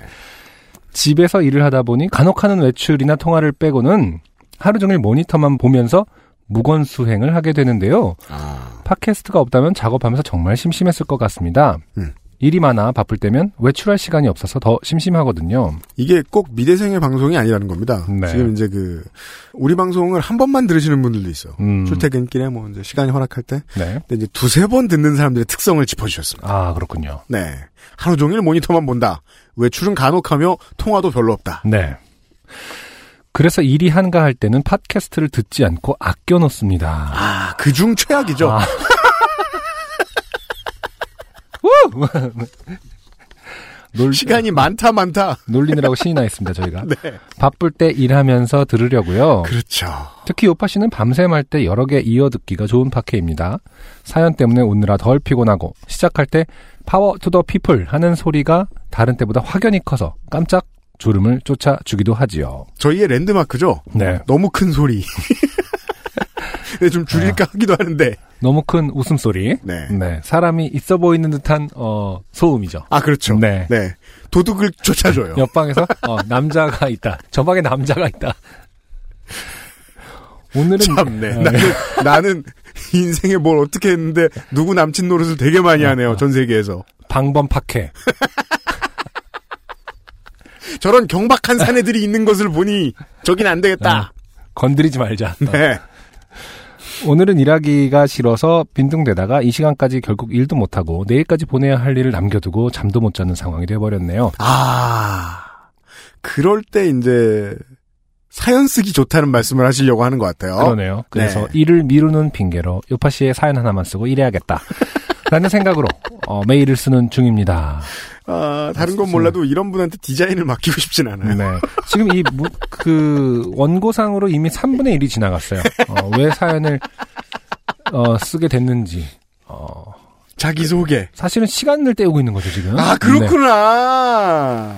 집에서 일을 하다 보니 간혹 하는 외출이나 통화를 빼고는 하루 종일 모니터만 보면서 무건 수행을 하게 되는데요. 아. 팟캐스트가 없다면 작업하면서 정말 심심했을 것 같습니다. 음. 일이 많아 바쁠 때면 외출할 시간이 없어서 더 심심하거든요. 이게 꼭 미대생의 방송이 아니라는 겁니다. 네. 지금 이제 그 우리 방송을 한 번만 들으시는 분들도 있어. 음. 출퇴근길에 뭐 이제 시간이 허락할 때. 네. 근데 이제 두세 번 듣는 사람들의 특성을 짚어주셨습니다. 아, 그렇군요. 네. 하루 종일 모니터만 본다. 외출은 간혹하며 통화도 별로 없다. 네. 그래서 일이 한가할 때는 팟캐스트를 듣지 않고 아껴 놓습니다. 아, 그중 최악이죠. 아. 놀, 시간이 많다 많다. 놀리느라고 신이 나 있습니다, 저희가. 네. 바쁠 때 일하면서 들으려고요. 그렇죠. 특히 요파 씨는 밤샘 할 때 여러 개 이어 듣기가 좋은 팟캐입니다. 사연 때문에 웃느라 덜 피곤하고 시작할 때 Power to the people 하는 소리가 다른 때보다 확연히 커서 깜짝 졸음을 쫓아주기도 하지요. 저희의 랜드마크죠. 네. 너무 큰 소리. 네, 좀 줄일까 하기도 하는데. 너무 큰 웃음소리. 네. 사람이 있어 보이는 듯한 어, 소음이죠. 아, 그렇죠. 네. 네. 도둑을 쫓아줘요. 옆방에서 어, 남자가 있다. 저 방에 남자가 있다. 오늘은 참네. 어, 나는, 나는 인생에 뭘 어떻게 했는데 누구 남친 노릇을 되게 많이 하네요. 전 세계에서. 방범 파케. 저런 경박한 사내들이 있는 것을 보니 저긴 안 되겠다. 건드리지 말자. 네. 오늘은 일하기가 싫어서 빈둥대다가 이 시간까지 결국 일도 못하고 내일까지 보내야 할 일을 남겨두고 잠도 못 자는 상황이 돼버렸네요. 아, 그럴 때 이제 사연 쓰기 좋다는 말씀을 하시려고 하는 것 같아요. 그러네요. 그래서 네. 일을 미루는 핑계로 요파 씨의 사연 하나만 쓰고 일해야겠다. 라는 생각으로 어, 메일을 쓰는 중입니다. 아, 다른 건 몰라도 이런 분한테 디자인을 맡기고 싶진 않아요. 네. 지금 이, 무- 그, 원고상으로 이미 3분의 1이 지나갔어요. 어, 왜 사연을, 어, 쓰게 됐는지. 어, 자기소개. 사실은 시간을 때우고 있는 거죠, 지금. 아, 네. 그렇구나.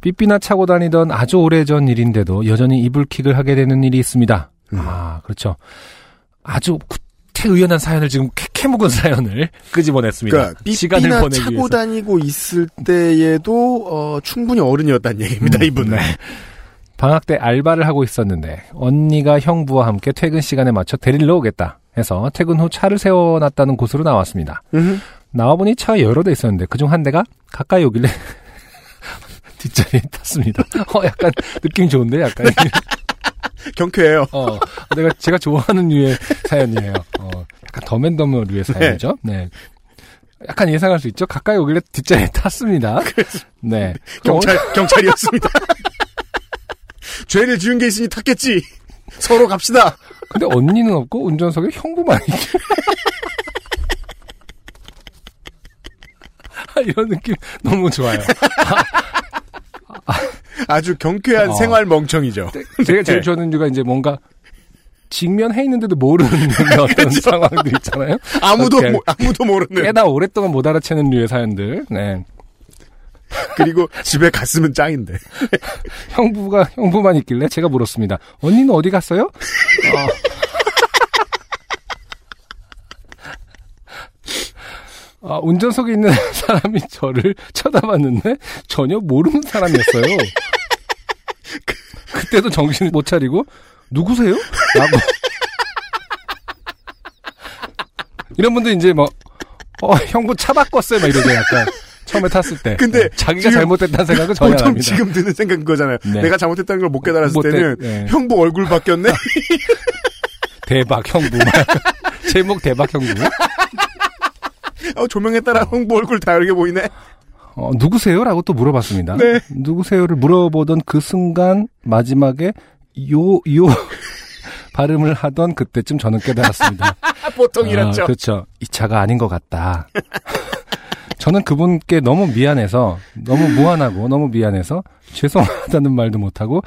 삐삐나 차고 다니던 아주 오래전 일인데도 여전히 이불킥을 하게 되는 일이 있습니다. 음. 아, 그렇죠. 아주 구태의연한 사연을 지금 캐캐묵은 사연을 끄집어냈습니다. 그러니까 시간을 보내기 차고 위해서. 다니고 있을 때에도 어, 충분히 어른이었다는 얘기입니다. 이분은. 네. 방학 때 알바를 하고 있었는데 언니가 형부와 함께 퇴근 시간에 맞춰 데리러 오겠다 해서 퇴근 후 차를 세워놨다는 곳으로 나왔습니다. 음흠. 나와보니 차가 여러 대 있었는데 그중 한 대가 가까이 오길래 뒷자리에 탔습니다. 어, 약간 느낌 좋은데 약간 경쾌해요. 어, 내가 제가 좋아하는 류의 사연이에요. 어, 약간 더맨더머 류의 사연이죠. 네. 약간 예상할 수 있죠. 가까이 오길래 뒷자리에 탔습니다. 네. 경찰, 경찰이었습니다. 죄를 지은 게 있으니 탔겠지. 서로 갑시다. 근데 언니는 없고 운전석에 형부만 있게. 아, 이런 느낌 너무 좋아요. 아 주 경쾌한 어. 생활 멍청이죠. 제가 제일 네. 좋아하는 이유가 이제 뭔가 직면해 있는데도 모르는 어떤 상황들 있잖아요. 아무도 모- 아무도 모르는. 꽤나 오랫동안 못 알아채는 류의 사연들. 네. 그리고 집에 갔으면 짱인데. 형부가 형부만 있길래 제가 물었습니다. 언니는 어디 갔어요? 어. 아, 운전석에 있는 사람이 저를 쳐다봤는데 전혀 모르는 사람이었어요. 그때도 정신을 못 차리고 누구세요? 라고 이런 분들 이제 뭐 어, 형부 차 바꿨어요 막 이러죠 약간 처음에 탔을 때 근데 네, 자기가 지금 잘못했다는 생각은 전혀 안 합니다. 지금 드는 생각은 그거잖아요. 네. 내가 잘못했다는 걸 못 깨달았을 못 때는 때- 네. 형부 얼굴 바뀌었네. 대박 형부 제목 대박 형부 어, 조명에 따라 형부 얼굴 다르게 보이네. 어, 누구세요? 라고 또 물어봤습니다. 네. 누구세요를 물어보던 그 순간 마지막에 요, 요 발음을 하던 그때쯤 저는 깨달았습니다. 보통 이렇죠. 아, 그렇죠. 이 차가 아닌 것 같다. 저는 그분께 너무 미안해서, 너무 무안하고, 너무 미안해서, 죄송하다는 말도 못하고,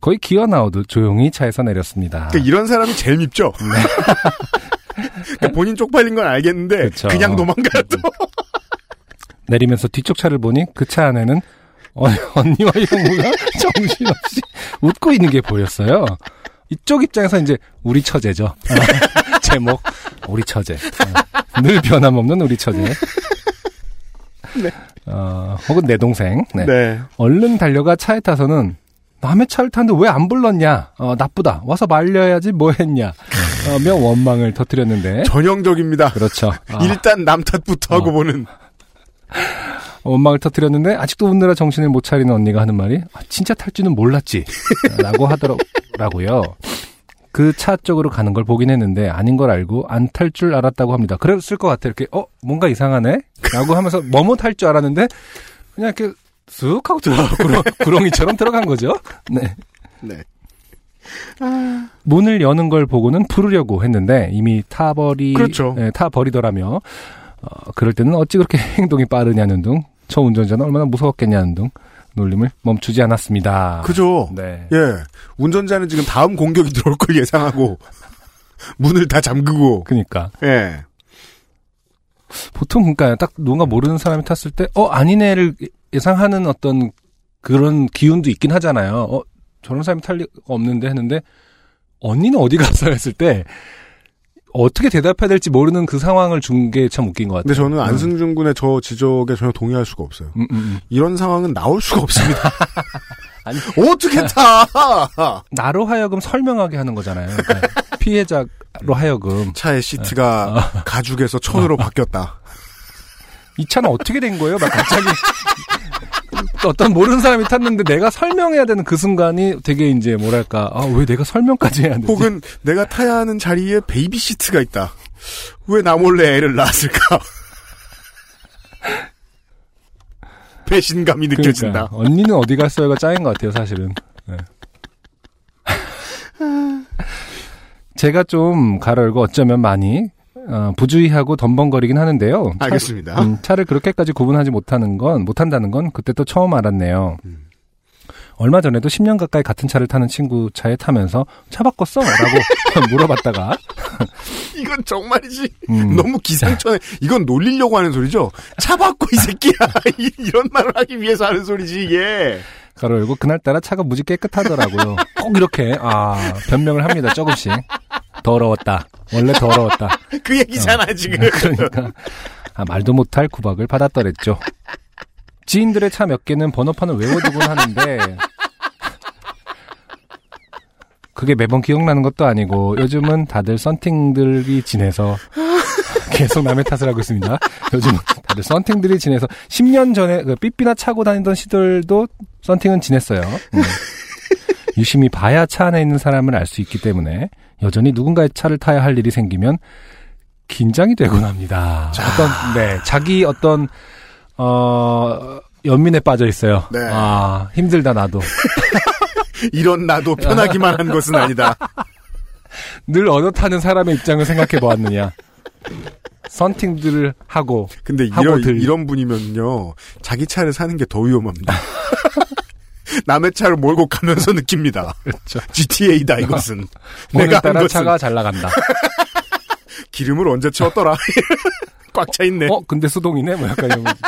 거의 기어 나오듯 조용히 차에서 내렸습니다. 그러니까 이런 사람이 제일 밉죠. 그러니까 본인 쪽팔린 건 알겠는데 네. 그쵸. 그냥 도망가요 또. 내리면서 뒤쪽 차를 보니 그 차 안에는 어, 언니와 형부가 정신없이 웃고 있는 게 보였어요. 이쪽 입장에서 이제 우리 처제죠. 제목 우리 처제. 어, 늘 변함없는 우리 처제. 네. 어, 혹은 내 동생. 네. 네. 얼른 달려가 차에 타서는 남의 차를 타는데 왜 안 불렀냐? 어, 나쁘다. 와서 말려야지 뭐 했냐? 어, 며 원망을 터뜨렸는데. 전형적입니다. 그렇죠. 아. 일단 남 탓부터 하고 보는. 원망을 터뜨렸는데 아직도 웃느라 정신을 못 차리는 언니가 하는 말이 아, 진짜 탈 줄은 몰랐지 라고 하더라고요. 그 차 쪽으로 가는 걸 보긴 했는데 아닌 걸 알고 안 탈 줄 알았다고 합니다. 그랬을 것 같아. 이렇게 어 뭔가 이상하네 라고 하면서 뭐뭐 탈 줄 알았는데 그냥 이렇게 쓱 하고 들어가 구렁, 구렁이처럼 들어간 거죠. 네. 네. 문을 여는 걸 보고는 부르려고 했는데 이미 타버리 그렇죠. 네, 타버리더라며 어, 그럴 때는 어찌 그렇게 행동이 빠르냐는 등 저 운전자는 얼마나 무서웠겠냐는 등 놀림을 멈추지 않았습니다. 그죠. 네. 예. 운전자는 지금 다음 공격이 들어올 걸 예상하고 문을 다 잠그고. 그니까. 예. 보통 그러니까 딱 누군가 모르는 사람이 탔을 때 어 아니네를 예상하는 어떤 그런 기운도 있긴 하잖아요. 어 저런 사람이 탈 리가 없는데 했는데 언니는 어디 갔어 했을 때 어떻게 대답해야 될지 모르는 그 상황을 준 게 참 웃긴 것 같아요. 근데 저는 안승준 군의 저 지적에 전혀 동의할 수가 없어요. 음, 음, 음. 이런 상황은 나올 수가 없습니다. 아니, 어떻게 타? 나로 하여금 설명하게 하는 거잖아요. 그러니까 피해자로 하여금 차의 시트가 가죽에서 천으로 바뀌었다. 이 차는 어떻게 된 거예요? 막 갑자기 어떤 모르는 사람이 탔는데 내가 설명해야 되는 그 순간이 되게 이제 뭐랄까 아, 왜 내가 설명까지 해야 되지? 혹은 내가 타야 하는 자리에 baby seat가 있다. 왜 나 몰래 애를 낳았을까? 배신감이 느껴진다. 그러니까, 언니는 어디 갔어요가 짱인 것 같아요, 사실은. 네. 제가 좀 가로열고 어쩌면 많이 어, 부주의하고 덤벙거리긴 하는데요. 차- 알겠습니다. 음, 차를 그렇게까지 구분하지 못하는 건 못한다는 건 그때 또 처음 알았네요. 음. 얼마 전에도 10년 가까이 같은 차를 타는 친구 차에 타면서 차 바꿨어? 라고 물어봤다가 이건 정말이지. 음. 너무 기상천외. 이건 놀리려고 하는 소리죠. 차 바꿔 이 새끼야. 이- 이런 말을 하기 위해서 하는 소리지 이게. 가로 열고 그날따라 차가 무지 깨끗하더라고요. 꼭 이렇게 아 변명을 합니다. 조금씩 더러웠다. 원래 더러웠다. 그 얘기잖아 어, 지금. 그러니까 아, 말도 못할 구박을 받았더랬죠. 지인들의 차 몇 개는 번호판을 외워두곤 하는데 그게 매번 기억나는 것도 아니고 요즘은 다들 썬팅들이 지내서 계속 남의 탓을 하고 있습니다. 요즘은 다들 썬팅들이 지내서 10년 전에 그 삐삐나 차고 다니던 시절도 썬팅은 지냈어요. 음. 유심히 봐야 차 안에 있는 사람을 알 수 있기 때문에 여전히 누군가의 차를 타야 할 일이 생기면 긴장이 되곤 합니다. 어떤 네 자기 어떤 어 연민에 빠져 있어요. 네. 아 힘들다 나도 이런 나도 편하기만 한 것은 아니다. 늘 어느 타는 사람의 입장을 생각해 보았느냐. 썬팅들을 하고 근데 하고 이런, 들- 이런 분이면요. 자기 차를 사는 게 더 위험합니다. 남의 차를 몰고 가면서 느낍니다. 그렇죠. GTA다 이것은. 내가 한 오늘따라 것은 차가 잘 나간다. 기름을 언제 채웠더라. 꽉 차 있네. 어 근데 수동이네 뭐 약간 이런 거지.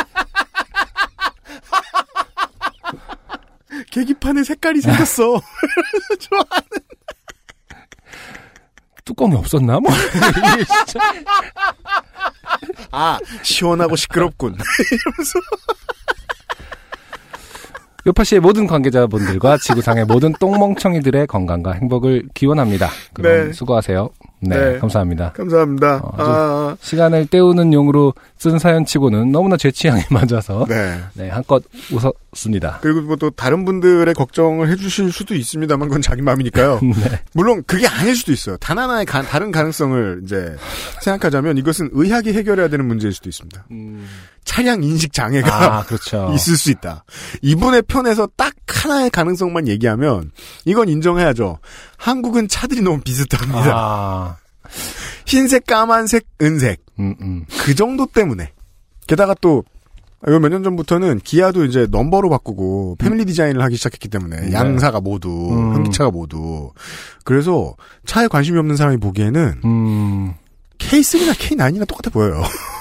계기판에 색깔이 생겼어. 좋아하는. 뚜껑이 없었나 뭐 아 시원하고 시끄럽군. 이러면서 요파시의 모든 관계자분들과 지구상의 모든 똥멍청이들의 건강과 행복을 기원합니다. 그럼 네. 수고하세요. 네, 네. 감사합니다. 감사합니다. 어, 아, 시간을 때우는 용으로 쓴 사연치고는 너무나 제 취향에 맞아서 네. 네, 한껏 웃었습니다. 그리고 뭐 또 다른 분들의 걱정을 해주실 수도 있습니다만 그건 자기 마음이니까요. 네. 물론 그게 아닐 수도 있어요. 단 하나의 가- 다른 가능성을 이제 생각하자면 이것은 의학이 해결해야 되는 문제일 수도 있습니다. 차량 인식 장애가 아, 그렇죠. 있을 수 있다. 이분의 편에서 딱 하나의 가능성만 얘기하면 이건 인정해야죠. 한국은 차들이 너무 비슷합니다. 아, 흰색, 까만색, 은색 음, 음. 그 정도 때문에 게다가 또요몇년 전부터는 기아도 이제 넘버로 바꾸고 패밀리 디자인을 하기 시작했기 때문에 네. 양사가 모두 음. 현기차가 모두 그래서 차에 관심이 없는 사람이 보기에는 음. K3나 K9이나 똑같아 보여요.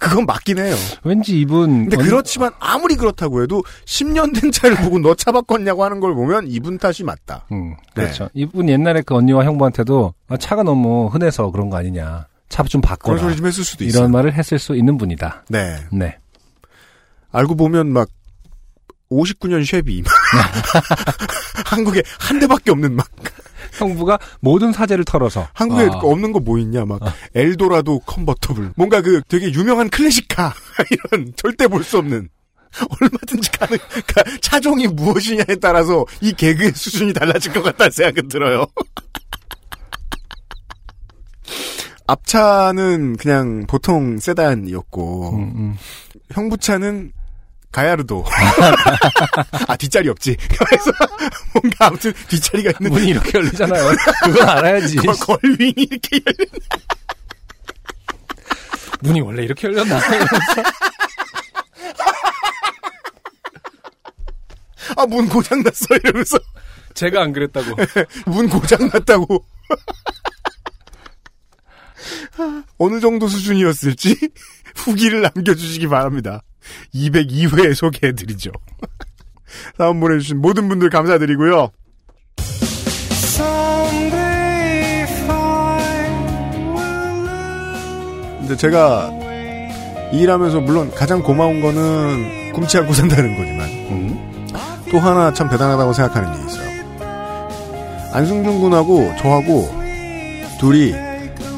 그건 맞긴 해요. 왠지 이분 근데 언- 그렇지만 아무리 그렇다고 해도 10년 된 차를 보고 너 차 바꿨냐고 하는 걸 보면 이분 탓이 맞다. 음, 네. 그렇죠. 이분 옛날에 그 언니와 형부한테도 아, 차가 너무 흔해서 그런 거 아니냐. 차 좀 바꿔라. 그런 소리 좀 했을 수도 이런 있어요. 말을 했을 수 있는 분이다. 네. 네. 알고 보면 막 59년 쉐비 한국에 한 대밖에 없는 막 형부가 모든 사재를 털어서. 한국에 아. 없는 거 뭐 있냐? 막 엘도라도 컨버터블. 뭔가 그 되게 유명한 클래식카. 이런 절대 볼 수 없는. 얼마든지 가능 차종이 무엇이냐에 따라서 이 개그의 수준이 달라질 것 같다는 생각은 들어요. 앞차는 그냥 보통 세단이었고 음, 형부차는 가야르도 아 뒷자리 없지 그래서 뭔가 아무튼 뒷자리가 있는 문이 이렇게 열리잖아요. 그건 알아야지. 걸- 걸윙이 이렇게 열린 문이 원래 이렇게 열렸나? 아 문 고장 났어 이러면서 제가 안 그랬다고. 문 고장 났다고 어느 정도 수준이었을지 후기를 남겨주시기 바랍니다. 202회에 소개해드리죠. 사연 보내주신 모든 분들 감사드리고요. 근데 제가 일하면서 물론 가장 고마운 거는 꿈치 않고 산다는 거지만 또 하나 참 대단하다고 생각하는 게 있어요. 안승준 군하고 저하고 둘이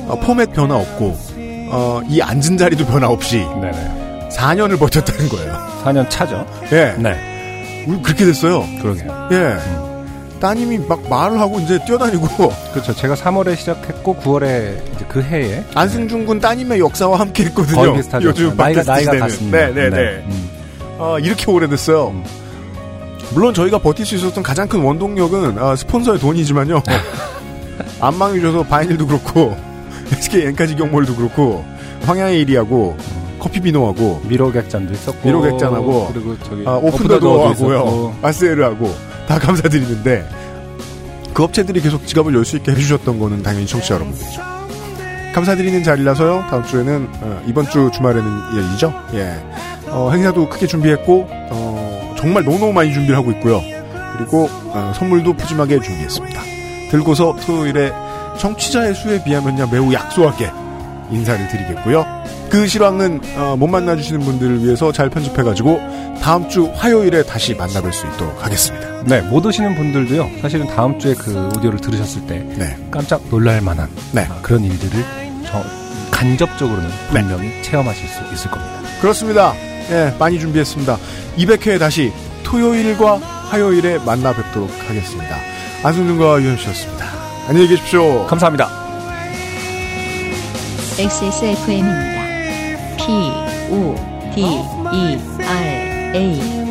어, 포맷 변화 없고 어, 이 앉은 자리도 변화 없이 네네. 4년을 버텼다는 거예요. 4년 차죠. 예. 네. 우리 그렇게 됐어요. 그러게요. 예. 따님이 막 말을 하고 이제 뛰어다니고 그렇죠. 제가 3월에 시작했고 9월에 이제 그 해에 안승준 군 따님의 역사와 함께 했거든요. 거의 비슷하죠. 요즘 나이가 팟캐스트 나이가 시대는. 같습니다. 네, 네, 네. 음. 아, 이렇게 오래됐어요. 물론 저희가 버틸 수 있었던 가장 큰 원동력은 아, 스폰서의 돈이지만요. 안망이 줘서 바이닐도 그렇고 SK 엔카 직영몰도 그렇고 황야의 이리하고 커피 비노하고 미로객잔도 있었고 미로객잔하고 그리고 저기 아, 오픈 오픈더 더 도어도 도어하고요. 있었고. 아스에르하고 다 감사드리는데 그 업체들이 계속 지갑을 열 수 있게 해주셨던 거는 당연히 청취자 여러분들이죠. 감사드리는 자리라서요. 다음 주에는 어, 이번 주 주말에는 일이죠. 예. 어, 행사도 크게 준비했고 어, 정말 너무너무 많이 준비를 하고 있고요. 그리고 어, 선물도 푸짐하게 준비했습니다. 들고서 토요일에 청취자의 수에 비하면야 매우 약소하게 인사를 드리겠고요. 그 실황은 어, 못 만나주시는 분들을 위해서 잘 편집해가지고 다음 주 화요일에 다시 만나뵐 수 있도록 하겠습니다. 네, 못 오시는 분들도요. 사실은 다음 주에 그 오디오를 들으셨을 때 네. 깜짝 놀랄 만한 네. 아, 그런 일들을 저 간접적으로는 분명히 체험하실 수 있을 겁니다. 그렇습니다. 예, 많이 준비했습니다. 200회 다시 토요일과 화요일에 만나 뵙도록 하겠습니다. 안승준과 유현씨였습니다. 안녕히 계십시오. 감사합니다. XSFM입니다. P, O, D, E, R, A.